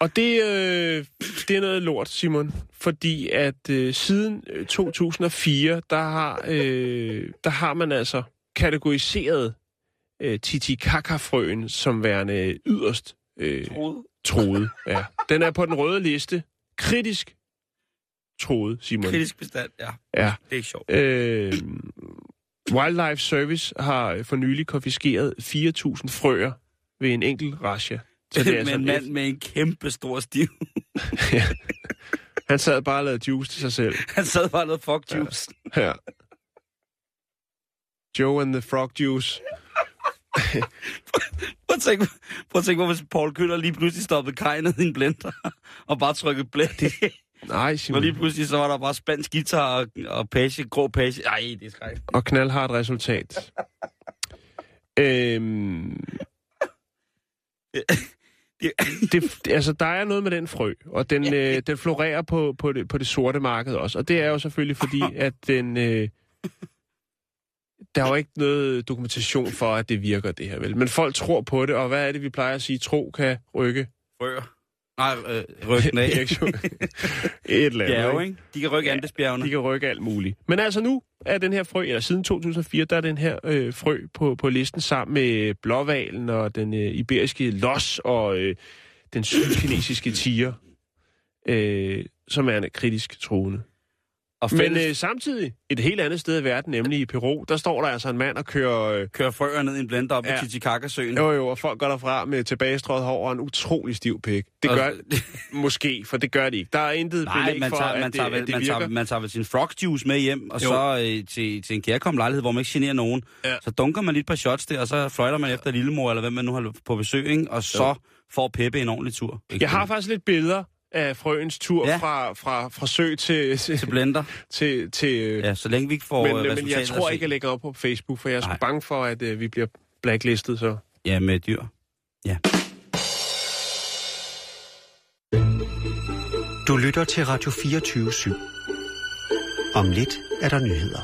Og det, øh, det er noget lort, Simon, fordi at øh, siden øh, 2004, der har, øh, der har man altså kategoriseret øh, Titicaca-frøen som værende yderst øh, troet. Ja. Den er på den røde liste. Kritisk troet, Simon. Kritisk bestand, ja. Ja. Det er ikke sjovt. Øh, Wildlife Service har for nylig konfiskeret 4.000 frøer ved en enkelt rasja. Så det er med altså en mand med en kæmpe stor stiv. Han sad bare og lavede juice til sig selv. Han sad bare og lavede fuck juice. Ja. Joe and the Frog Juice. Prøv at tænke, prøv at tænke, hvor hvis Paul Køller lige pludselig stoppede kajen ned i en blender, og bare trykkede blend i. Nej, Og Simon. lige pludselig så var der bare spansk guitar og, og page, grå page. Ej, det er skræk. Og knaldhardt resultat. øhm, Det, det, det, altså, der er noget med den frø, og den, øh, den florerer på, på, det, på det sorte marked også. Og det er jo selvfølgelig fordi, at den... Øh, der er jo ikke noget dokumentation for, at det virker, det her, vel? Men folk tror på det, og hvad er det, vi plejer at sige? Tro kan rykke. Frøer. Nej, øh, ryggen af. Erektion. Et eller andet, Bjerge, ikke? De kan rykke Andesbjergene. De kan rykke alt muligt. Men altså nu er den her frø, eller siden 2004, der er den her øh, frø på, på listen sammen med blåvalen og den øh, iberiske los og øh, den sydkinesiske tiger, øh, som er en kritisk truende. Og Men øh, samtidig, et helt andet sted i verden, nemlig i Peru, der står der altså en mand og kører... Øh, kører frøer ned i en blender op ja. I Titicacasøen. jo jo, og folk går derfra med tilbagestrøget hår og en utrolig stiv pik. Det Og- gør... måske, for det gør de ikke. Der er intet Nej, belæg man for, tager, at man, det, tager, at vel, det man, virker. tager, man tager vel sin frog juice med hjem, og Jo. så øh, til, til en kærkommen lejlighed, hvor man ikke generer nogen. Ja. Så dunker man lige et par shots der, og så fløjter man efter lillemor, eller hvem man nu har på besøg, ikke? og så Jo. for at peppe en ordentlig tur. Ikke Jeg har faktisk lidt billeder af frøens tur Ja. fra, fra, fra sø til... til blender. til, til Ja, så længe vi ikke får men, øh, men jeg tror ikke, jeg lægger op på Facebook, for jeg er sgu Nej. bange for, at øh, vi bliver blacklistet, så... Ja, med dyr. Ja. Du lytter til Radio 24 /7. Om lidt er der nyheder.